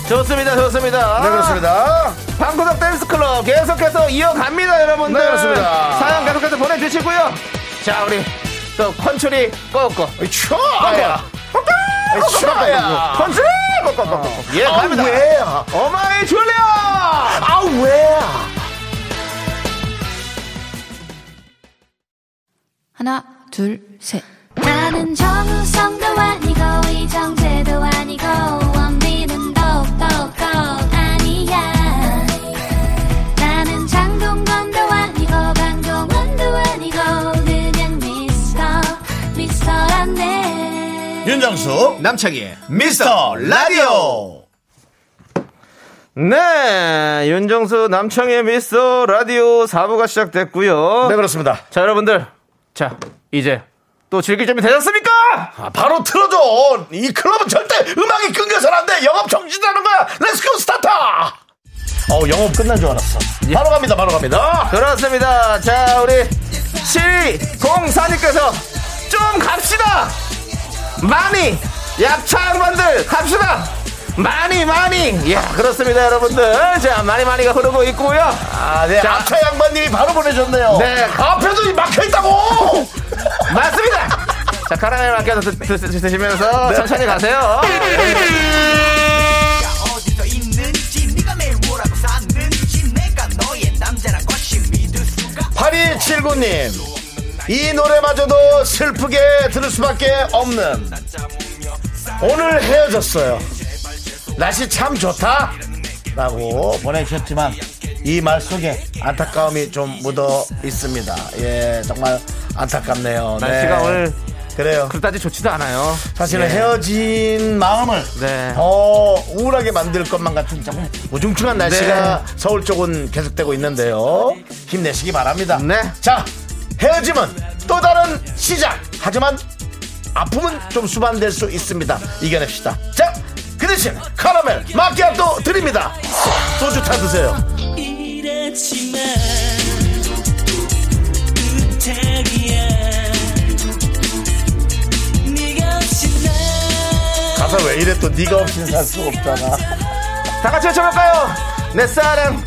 좋습니다, 좋습니다. 네, 그렇습니다. 방구석 댄스 클럽 계속해서 이어갑니다, 여러분들. 네, 그렇습니다. 사연 계속해서 보내주시고요. 자, 우리 또 컨츄리 꺼꺼. 추워야. 추워야. 컨츄리 꺼꺼. 예, 아, 갑니다. 왜? 어마이 줄리아! 아, 왜? 하나, 둘, 셋. 나는 정우성도 아니고 이정재도 아니고 윤정수 남창희의 미스터 라디오. 네, 윤정수 남창희의 미스터 라디오 4부가 시작됐고요. 네 그렇습니다. 자, 여러분들. 자, 이제 또 즐길 준비 되셨습니까? 아, 바로 틀어줘. 이 클럽은 절대 음악이 끊겨서는 안 돼. 영업 정지되는 거야. Let's go start 어 영업 끝난 줄 알았어. 바로 갑니다 바로 갑니다. 그렇습니다. 자, 우리 시공사님께서 좀 갑시다! 많이! 약차 양반들 갑시다! 많이, 많이! 야, 그렇습니다, 여러분들. 자, 많이, 많이가 흐르고 있고요. 아네 자. 아차 양반님이 바로 보내줬네요 네. 앞에도 막혀있다고 맞습니다! 자, 카라멜 맡겨서 드, 드, 드, 드시면서 천천히 가세요. 8279님 이 노래마저도 슬프게 들을 수밖에 없는 오늘 헤어졌어요 날씨 참 좋다 라고 보내주셨지만 이 말 속에 안타까움이 좀 묻어 있습니다 예 정말 안타깝네요 네. 날씨가 오늘 그래요 그다지 좋지도 않아요. 사실은 예. 헤어진 마음을 네. 더 우울하게 만들 것만 같은 조금 우중충한 날씨가 네. 서울 쪽은 계속되고 있는데요. 힘내시기 바랍니다. 네. 자, 헤어짐은 또 다른 시작. 하지만 아픔은 좀 수반될 수 있습니다. 이겨냅시다. 자, 그 대신 카라멜 마키아또 드립니다. 소주 타 드세요. 가사 왜 이래 또 네가 없이는 살 수가 없잖아. 다 같이 외쳐볼까요? 내 사랑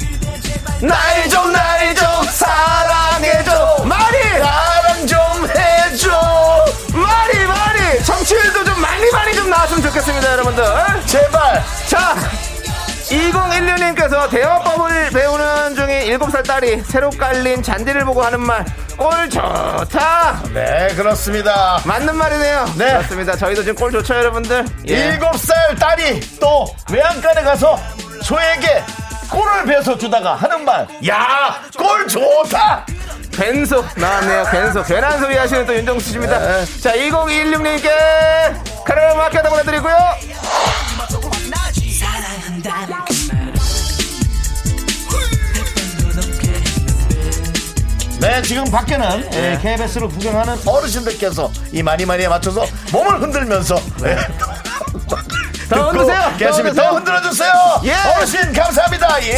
날 좀 날 좀 사랑 좋겠습니다 여러분들 제발. 자 2016님께서 대화법을 배우는 중인 7살 딸이 새로 깔린 잔디를 보고 하는 말 꼴 좋다 네, 그렇습니다. 맞는 말이네요 네. 맞습니다 저희도 지금 꼴 좋죠 여러분들 예. 일곱 살 딸이 또 외양간에 가서 소에게 꿀을 베서 주다가 하는 말. 야, 꿀 좋다. 벤소 나왔네요. 벤소 괜한 소리 하시는 또 윤정수 씨입니다. 네. 자 2016님께 카레 마키아도 보내드리고요. 네, 지금 밖에는 예, KBS를 구경하는 어르신들께서 이 많이 많이에 맞춰서 몸을 흔들면서 네. 더 흔드세요. 흔드세요. 더 흔들어주세요. 예. 어르신 감사합니다. 예.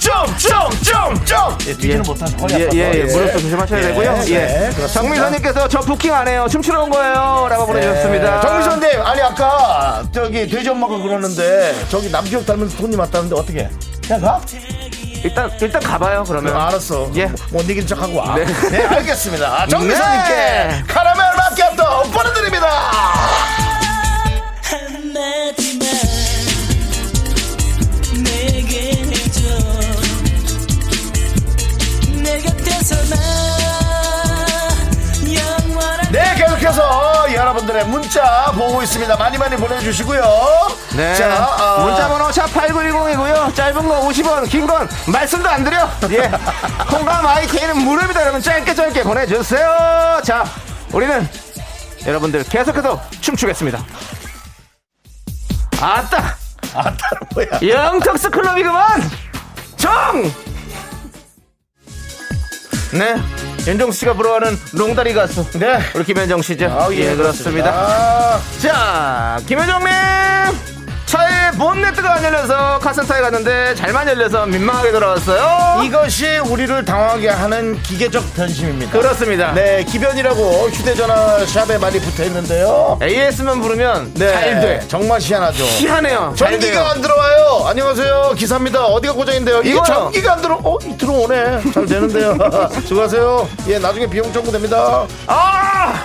점점점점점 예, 뒤지는 못하죠. 허리 예, 아파서. 예, 예. 무릎도 조심하셔야 예, 되고요. 네, 예. 그렇습니다. 정미선님께서 저 부킹 안 해요. 춤추러 온 거예요. 라고 보내주셨습니다. 네. 정미선님, 아니 아까 저기 돼지 엄마가 그러는데 저기 남기혁 닮은 손님 왔다는데 어떻게? 그냥 가? 일단, 일단 가봐요, 그러면. 어, 알았어. 예. 못 이긴 척하고 와. 네. 네, 알겠습니다. 아, 정미선님께 네. 카라멜 마키아토 보내드립니다. 여러분들의 문자 보고 있습니다. 많이 많이 보내주시고요. 네. 자, 어, 문자번호 샵8910이고요. 짧은 거 50원, 긴 건 말씀도 안 드려. 예. 콩감 IK는 무료입니다. 여러분 짧게 짧게 보내주세요. 자, 우리는 여러분들 계속해서 춤추겠습니다. 아따! 아, 뭐야. 영턱스 클럽이구만! 정! 네. 윤정수 씨가 부러워하는 롱다리 가수. 네. 우리 김현정 씨죠? 아, 예, 그렇습니다. 아, 자, 김현정님! 차에 본네트가 안 열려서 카센터에 갔는데 잘만 열려서 민망하게 돌아왔어요. 이것이 우리를 당하게 하는 기계적 변심입니다. 그렇습니다. 네, 기변이라고 휴대전화 샵에 많이 붙어 있는데요. AS만 부르면 네, 잘 돼. 정말 희한하죠. 희한해요. 전기가 안 들어와요. 안녕하세요. 기사입니다. 어디가 고장인데요? 이거요. 전기가 안 들어. 어, 이 들어오네. 잘 되는데요. 수고하세요. 예, 나중에 비용 청구됩니다. 아!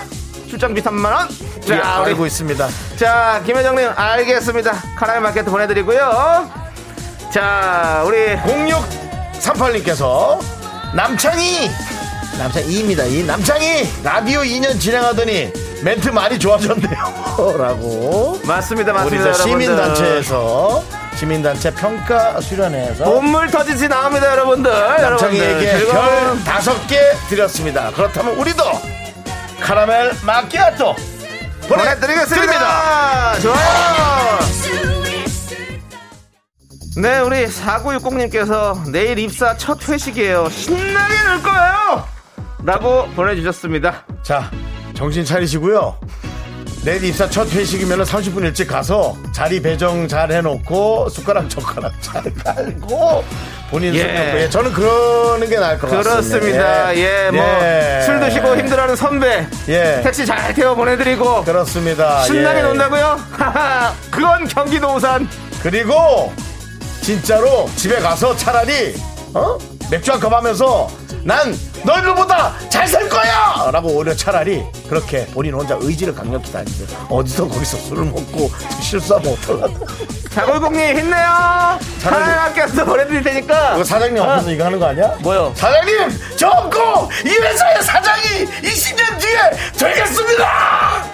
출장비 3만원? 자, 자, 우리 알고 있습니다. 자, 김혜정님, 알겠습니다. 카라멜 마켓 보내드리고요. 자, 우리 0638님께서 남창희 남창희입니다. 이 남창희 라디오 2년 진행하더니 멘트 많이 좋아졌네요. 라고 맞습니다, 우리 맞습니다. 저 여러분들. 시민단체에서 시민단체 평가 수련회에서 본물 터지지 나옵니다, 여러분들. 남창희에게 별 다섯 개 드렸습니다. 그렇다면 우리도 카라멜 마키아토 보내드리겠습니다. 좋아요. 네, 우리 4960님께서 내일 입사 첫 회식이에요. 신나게 놀 거예요! 라고 보내주셨습니다. 자, 정신 차리시고요. 내일 입사 첫 회식이면 30분 일찍 가서 자리 배정 잘 해놓고 숟가락 젓가락 잘 깔고 본인 예. 술 먹고 예, 저는 그러는 게 나을 것 같습니다. 그렇습니다. 예, 뭐, 예. 술 드시고 힘들어하는 선배. 예. 택시 잘 태워 보내드리고. 그렇습니다. 신나게 예. 논다고요? 하하, 그건 경기도 우산. 그리고 진짜로 집에 가서 차라리 어? 맥주 한 컵 하면서 난 너희들보다 잘 살 거야! 라고 오히려 차라리 그렇게 본인 혼자 의지를 강력히 다니세요. 어디서 거기서 술을 먹고 실수하면 어떡하나. 자골공님 힘내요. 학교에서 보내드릴 테니까. 그거 사장님 앞에서 이거 하는 거 아니야? 뭐요? 사장님! 저 없고 이 회사의 사장이 20년 뒤에 되겠습니다!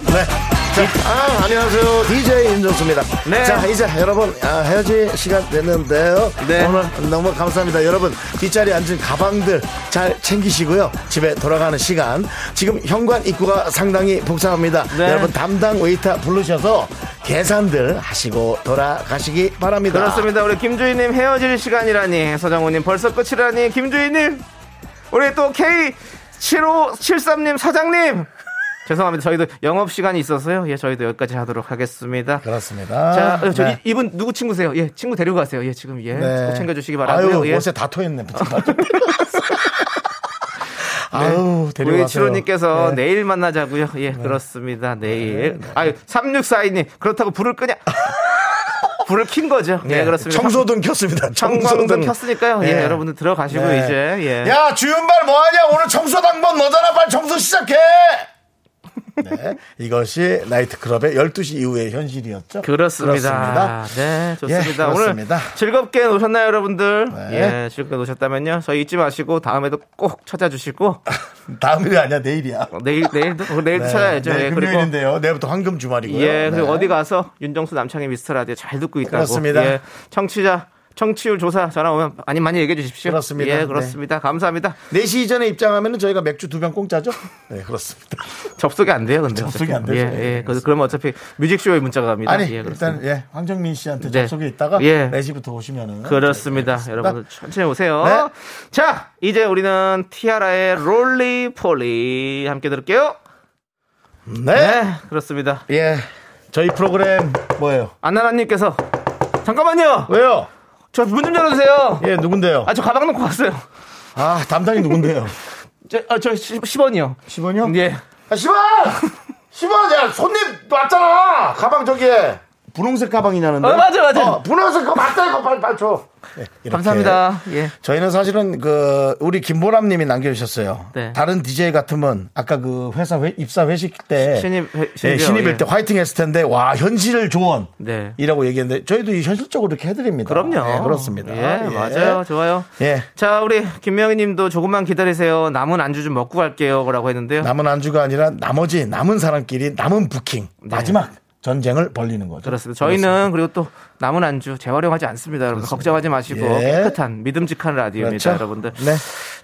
네. 자, 아, 안녕하세요. DJ 윤정수입니다. 네. 자, 이제 여러분, 아, 헤어질 시간 됐는데요. 네. 오늘 너무 감사합니다. 여러분, 뒷자리에 앉은 가방들 잘 챙기시고요. 집에 돌아가는 시간. 지금 현관 입구가 상당히 복잡합니다. 네. 여러분, 담당 웨이터 부르셔서 계산들 하시고 돌아가시기 바랍니다. 그렇습니다. 우리 김주희님 헤어질 시간이라니. 서정우님 벌써 끝이라니. 김주희님. 우리 또 K7573님 사장님. 죄송합니다. 저희도 영업 시간이 있어서요. 예, 저희도 여기까지 하도록 하겠습니다. 그렇습니다. 자, 어, 저 네. 이- 이분 누구 친구세요? 예, 친구 데리고 가세요. 예, 지금 예, 네. 꼭 챙겨 주시기 바라고요. 아유, 예. 옷에 다 토했네. 아유, 우리 데려가세요. 치로님께서 네. 내일 만나자고요. 예, 그렇습니다. 내일. 아유, 3642님 그렇다고 불을 끄냐? 불을 킨 거죠. 예, 그렇습니다. 청소등 켰습니다. 청소등 켰으니까요. 예, 네. 여러분들 들어가시고 네. 이제 예. 야, 주윤발 뭐하냐? 오늘 청소 당번 너잖아. 빨리 청소 시작해! 네. 이것이 나이트클럽의 12시 이후의 현실이었죠. 그렇습니다. 그렇습니다. 네, 좋습니다. 예, 오늘 그렇습니다. 즐겁게 노셨나요, 여러분들? 네. 예, 즐겁게 노셨다면요. 저희 잊지 마시고 다음에도 꼭 찾아주시고 다음일이 아니야, 내일이야. 어, 내일 내일도 어, 내일도 네, 찾아야죠. 내일 예, 금요일인데요. 내일부터 황금 주말이고요. 예, 그리고 네. 어디 가서 윤정수 남창의 미스터 라디오 잘 듣고 있다고. 그렇습니다. 예, 청취자 청취율 조사 전화 오면 많이 많이 얘기해 주십시오. 그렇습니다. 예, 네. 그렇습니다. 감사합니다. 4시 이전에 입장하면 저희가 맥주 두 병 공짜죠? 네, 그렇습니다. 접속이 안 돼요, 근데. 접속이 안. 되죠. 예, 예, 예. 그- 그러면 어차피 뮤직쇼에 문자가 갑니다. 아니, 예, 일단. 예, 황정민 씨한테 네. 접속에 있다가 예. 4시부터 오시면은. 그렇습니다. 네, 여러분들 천천히 오세요. 네. 자, 이제 우리는 티아라의 롤리 폴리 함께 들을게요. 네. 네, 그렇습니다. 예. 저희 프로그램 뭐예요? 안나라님께서 잠깐만요. 왜요? 저 문 좀 열어주세요. 예, 누군데요? 아, 저 가방 놓고 왔어요. 아, 담당이 누군데요? 저, 아, 저 10, 10원이요. 10원이요? 예. 아, 10원! 10원! 야, 손님 왔잖아! 가방 저기에. 분홍색 가방이냐는데? 어, 맞아, 맞아. 어, 분홍색 그거 맞다, 이거 빨리, 빨리 줘. 네. 감사합니다. 예. 저희는 사실은 그, 우리 김보람 님이 남겨주셨어요. 네. 다른 DJ 같으면 아까 그 회사 회- 입사 회식 때. 신입 회- 예, 신입일 예. 때 화이팅 했을 텐데, 와, 현실 조언. 네. 이라고 얘기했는데, 저희도 이 현실적으로 이렇게 해드립니다. 그럼요. 네, 그렇습니다. 예, 맞아요. 좋아요. 예. 자, 우리 김명희 님도 조금만 기다리세요. 남은 안주 좀 먹고 갈게요. 라고 했는데요. 남은 안주가 아니라 나머지 남은 사람끼리 남은 부킹. 마지막 전쟁을 벌리는 거죠. 네. 그렇습니다. 저희는 그리고 또 남은 안주 재활용하지 않습니다. 여러분 걱정하지 마시고 예. 깨끗한 믿음직한 라디오입니다. 그렇죠. 여러분들. 네.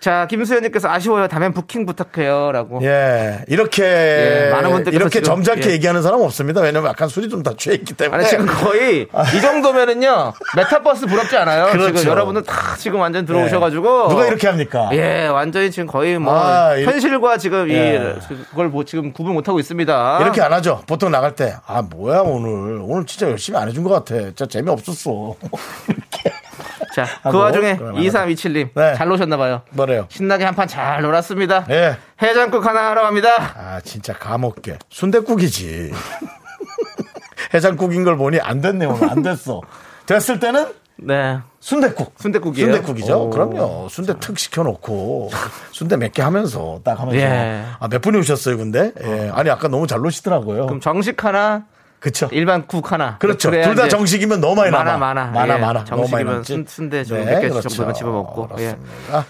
자, 김수현님께서 아쉬워요. 다음엔 부킹 부탁해요라고. 예, 이렇게 예, 많은 분들께서 이렇게 지금, 점잖게 예. 얘기하는 사람 없습니다. 왜냐면 약간 술이 좀 다 취해 있기 때문에. 아니 지금 거의 이 정도면은요 메타버스 부럽지 않아요? 그렇죠. 지금 여러분들 다 지금 완전 들어오셔가지고 누가 이렇게 합니까? 예 완전히 지금 거의 뭐 아, 이- 현실과 지금 예. 이 그걸 뭐 지금 구분 못 하고 있습니다. 이렇게 안 하죠. 보통 나갈 때, 아, 뭐야, 오늘. 오늘 진짜 열심히 안 해준 것 같아. 진짜 재미없었어. 자, 그 와중에 그럼 2327님 네. 잘 노셨나봐요. 뭐래요? 신나게 한 판 잘 놀았습니다. 예. 해장국 하나 하러 갑니다. 아, 진짜 감옥게. 순대국이지. 해장국인 걸 보니 안 됐네, 오늘. 안 됐어. 됐을 때는 네. 순대국. 순댓국이에요? 순대국이죠. 오. 그럼요. 순대 특 시켜놓고 순대 몇 개 하면서 딱 하면서. 예. 아, 몇 분이 오셨어요, 근데? 예. 아니, 아까 너무 잘 노시더라고요. 그럼 정식 하나, 그쵸. 일반 국 하나. 그렇죠. 둘 다 정식이면 너무 많이 남아. 많아, 많아. 많아, 예. 많아. 정식이면. 순, 순대 좀 네, 몇개 그렇죠. 정도만 집어먹고. 예.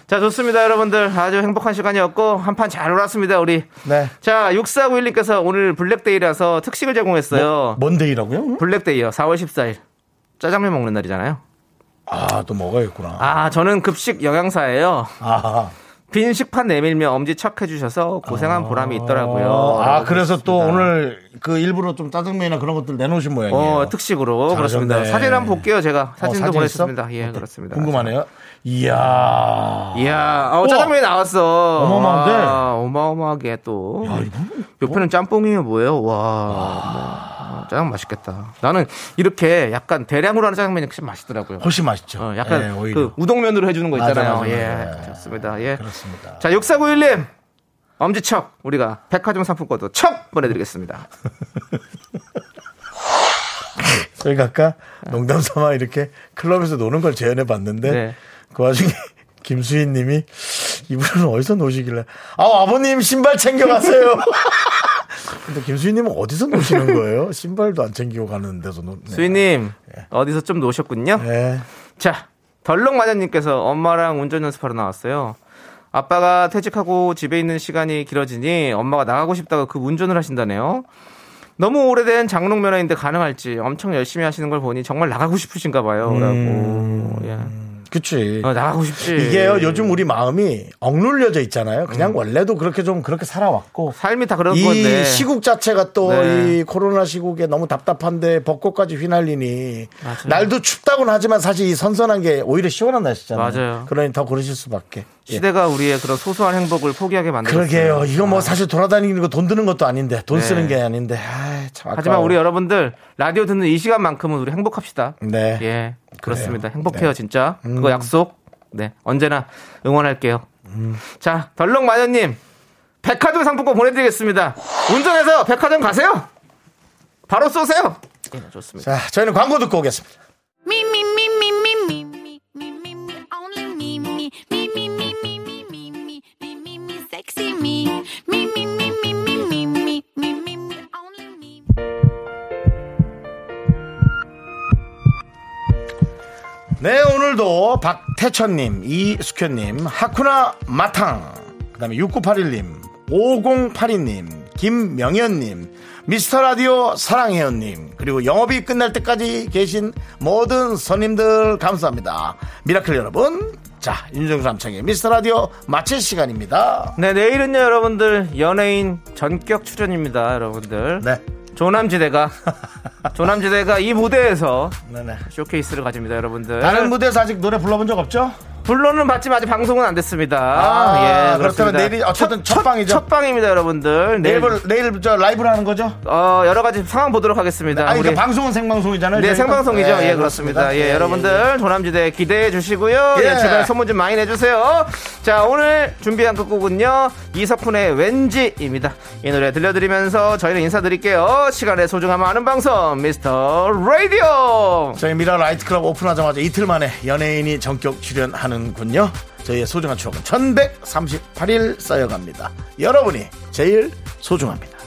자, 좋습니다, 여러분들. 아주 행복한 시간이었고, 한 판 잘 놀았습니다, 우리. 네. 자, 6491님께서 오늘 블랙데이라서 특식을 제공했어요. 뭔데이라고요? 블랙데이요, 4월 14일. 짜장면 먹는 날이잖아요. 아, 또 먹어야겠구나. 아, 저는 급식 영양사예요. 아, 빈 식판 내밀며 엄지 척 해주셔서 고생한 보람이 있더라고요. 아, 그래서 또 그러셨습니다. 오늘 그 일부러 좀 짜장면이나 그런 것들 내놓으신 모양이에요. 어, 특식으로 잘하셨네. 그렇습니다. 사진 한번 볼게요. 제가 사진도 사진 보냈습니다. 있어? 예, 어때? 그렇습니다. 궁금하네요. 이야. 이야, 어. 짜장면이 나왔어. 어마어마한데? 와, 어마어마하게 또. 옆에는 짬뽕이에요, 뭐예요? 와, 뭐, 짜장 맛있겠다. 나는 이렇게 약간 대량으로 하는 짜장면이 진짜 맛있더라고요. 훨씬 맛있죠. 어, 약간 예, 오히려. 그 우동면으로 해주는 거 맞아, 있잖아요. 맞아, 예, 맞아. 좋습니다. 예. 그렇습니다. 자, 6491님. 엄지척 우리가 백화점 상품권도 척 보내드리겠습니다. 저희가 아까 농담 삼아 이렇게 클럽에서 노는 걸 재현해 봤는데 네. 그 와중에 김수희 님이 이분은 어디서 노시길래 아 아버님 신발 챙겨가세요. 근데 김수희 님은 어디서 노시는 거예요? 신발도 안 챙기고 가는 데서 노. 네. 수희님 어디서 좀 노셨군요. 네. 자, 덜렁마자님께서 엄마랑 운전 연습하러 나왔어요. 아빠가 퇴직하고 집에 있는 시간이 길어지니 엄마가 나가고 싶다고 그 운전을 하신다네요. 너무 오래된 장롱 면허인데 가능할지 엄청 열심히 하시는 걸 보니 정말 나가고 싶으신가 봐요. 라고. 예. 그치. 어, 나가고 싶지. 이게요, 요즘 우리 마음이 억눌려져 있잖아요. 그냥 원래도 그렇게 좀 그렇게 살아왔고. 삶이 다 그런 이 건데. 시국 자체가 또 네. 이 코로나 시국에 너무 답답한데 벚꽃까지 휘날리니 맞아요. 날도 춥다고는 하지만 사실 이 선선한 게 오히려 시원한 날씨잖아요. 맞아요. 그러니 더 그러실 수밖에. 예. 시대가 우리의 그런 소소한 행복을 포기하게 만들었어요. 그러게요. 이거 뭐 사실 돌아다니는 거 돈 드는 것도 아닌데 돈 네. 쓰는 게 아닌데. 아이, 참 하지만. 우리 여러분들 라디오 듣는 이 시간만큼은 우리 행복합시다. 네. 예, 그렇습니다. 그래요. 행복해요, 네. 진짜. 그거 약속. 네, 언제나 응원할게요. 음. 자, 덜렁 마녀님, 백화점 상품권 보내드리겠습니다. 운전해서 백화점 가세요. 바로 쏘세요. 네, 좋습니다. 자, 저희는 광고 듣고 오겠습니다. Me, 네, 오늘도 박태천님, 이숙현님, 하쿠나 마탕, 그 다음에 6981님, 5082님, 김명현님, 미스터 라디오 사랑해요님, 그리고 영업이 끝날 때까지 계신 모든 손님들 감사합니다. 미라클 여러분, 자, 윤정수 남창희의 미스터 라디오 마칠 시간입니다. 네, 내일은요, 여러분들, 연예인 전격 출연입니다, 여러분들. 네. 조남지대가, 조남지대가 이 무대에서. 쇼케이스를 가집니다, 여러분들. 다른 무대에서 아직 노래 불러본 적 없죠? 불러는 받지만 아직 방송은 안 됐습니다. 아, 예, 그렇다면. 내일이 어쨌든 첫 방이죠? 첫 방입니다, 여러분들. 내일, 내일, 내일 저 라이브를 하는 거죠? 어, 여러 가지 상황 보도록 하겠습니다. 아니, 우리- 그러니까 방송은 생방송이잖아요. 네, 저희가. 생방송이죠. 네, 예, 그렇습니다. 예, 여러분들 조남지대 기대해 주시고요. 예. 예, 주변에 소문 좀 많이 내주세요. 자, 오늘 준비한 끝곡은요. 이석훈의 왠지입니다. 이 노래 들려드리면서 저희는 인사드릴게요. 시간의 소중함을 아는 방송 미스터 라디오. 저희 미라 나이트 클럽 오픈하자마자 이틀 만에 연예인이 전격 출연하 는군요. 저희의 소중한 추억은 1138일 쌓여갑니다. 여러분이 제일 소중합니다.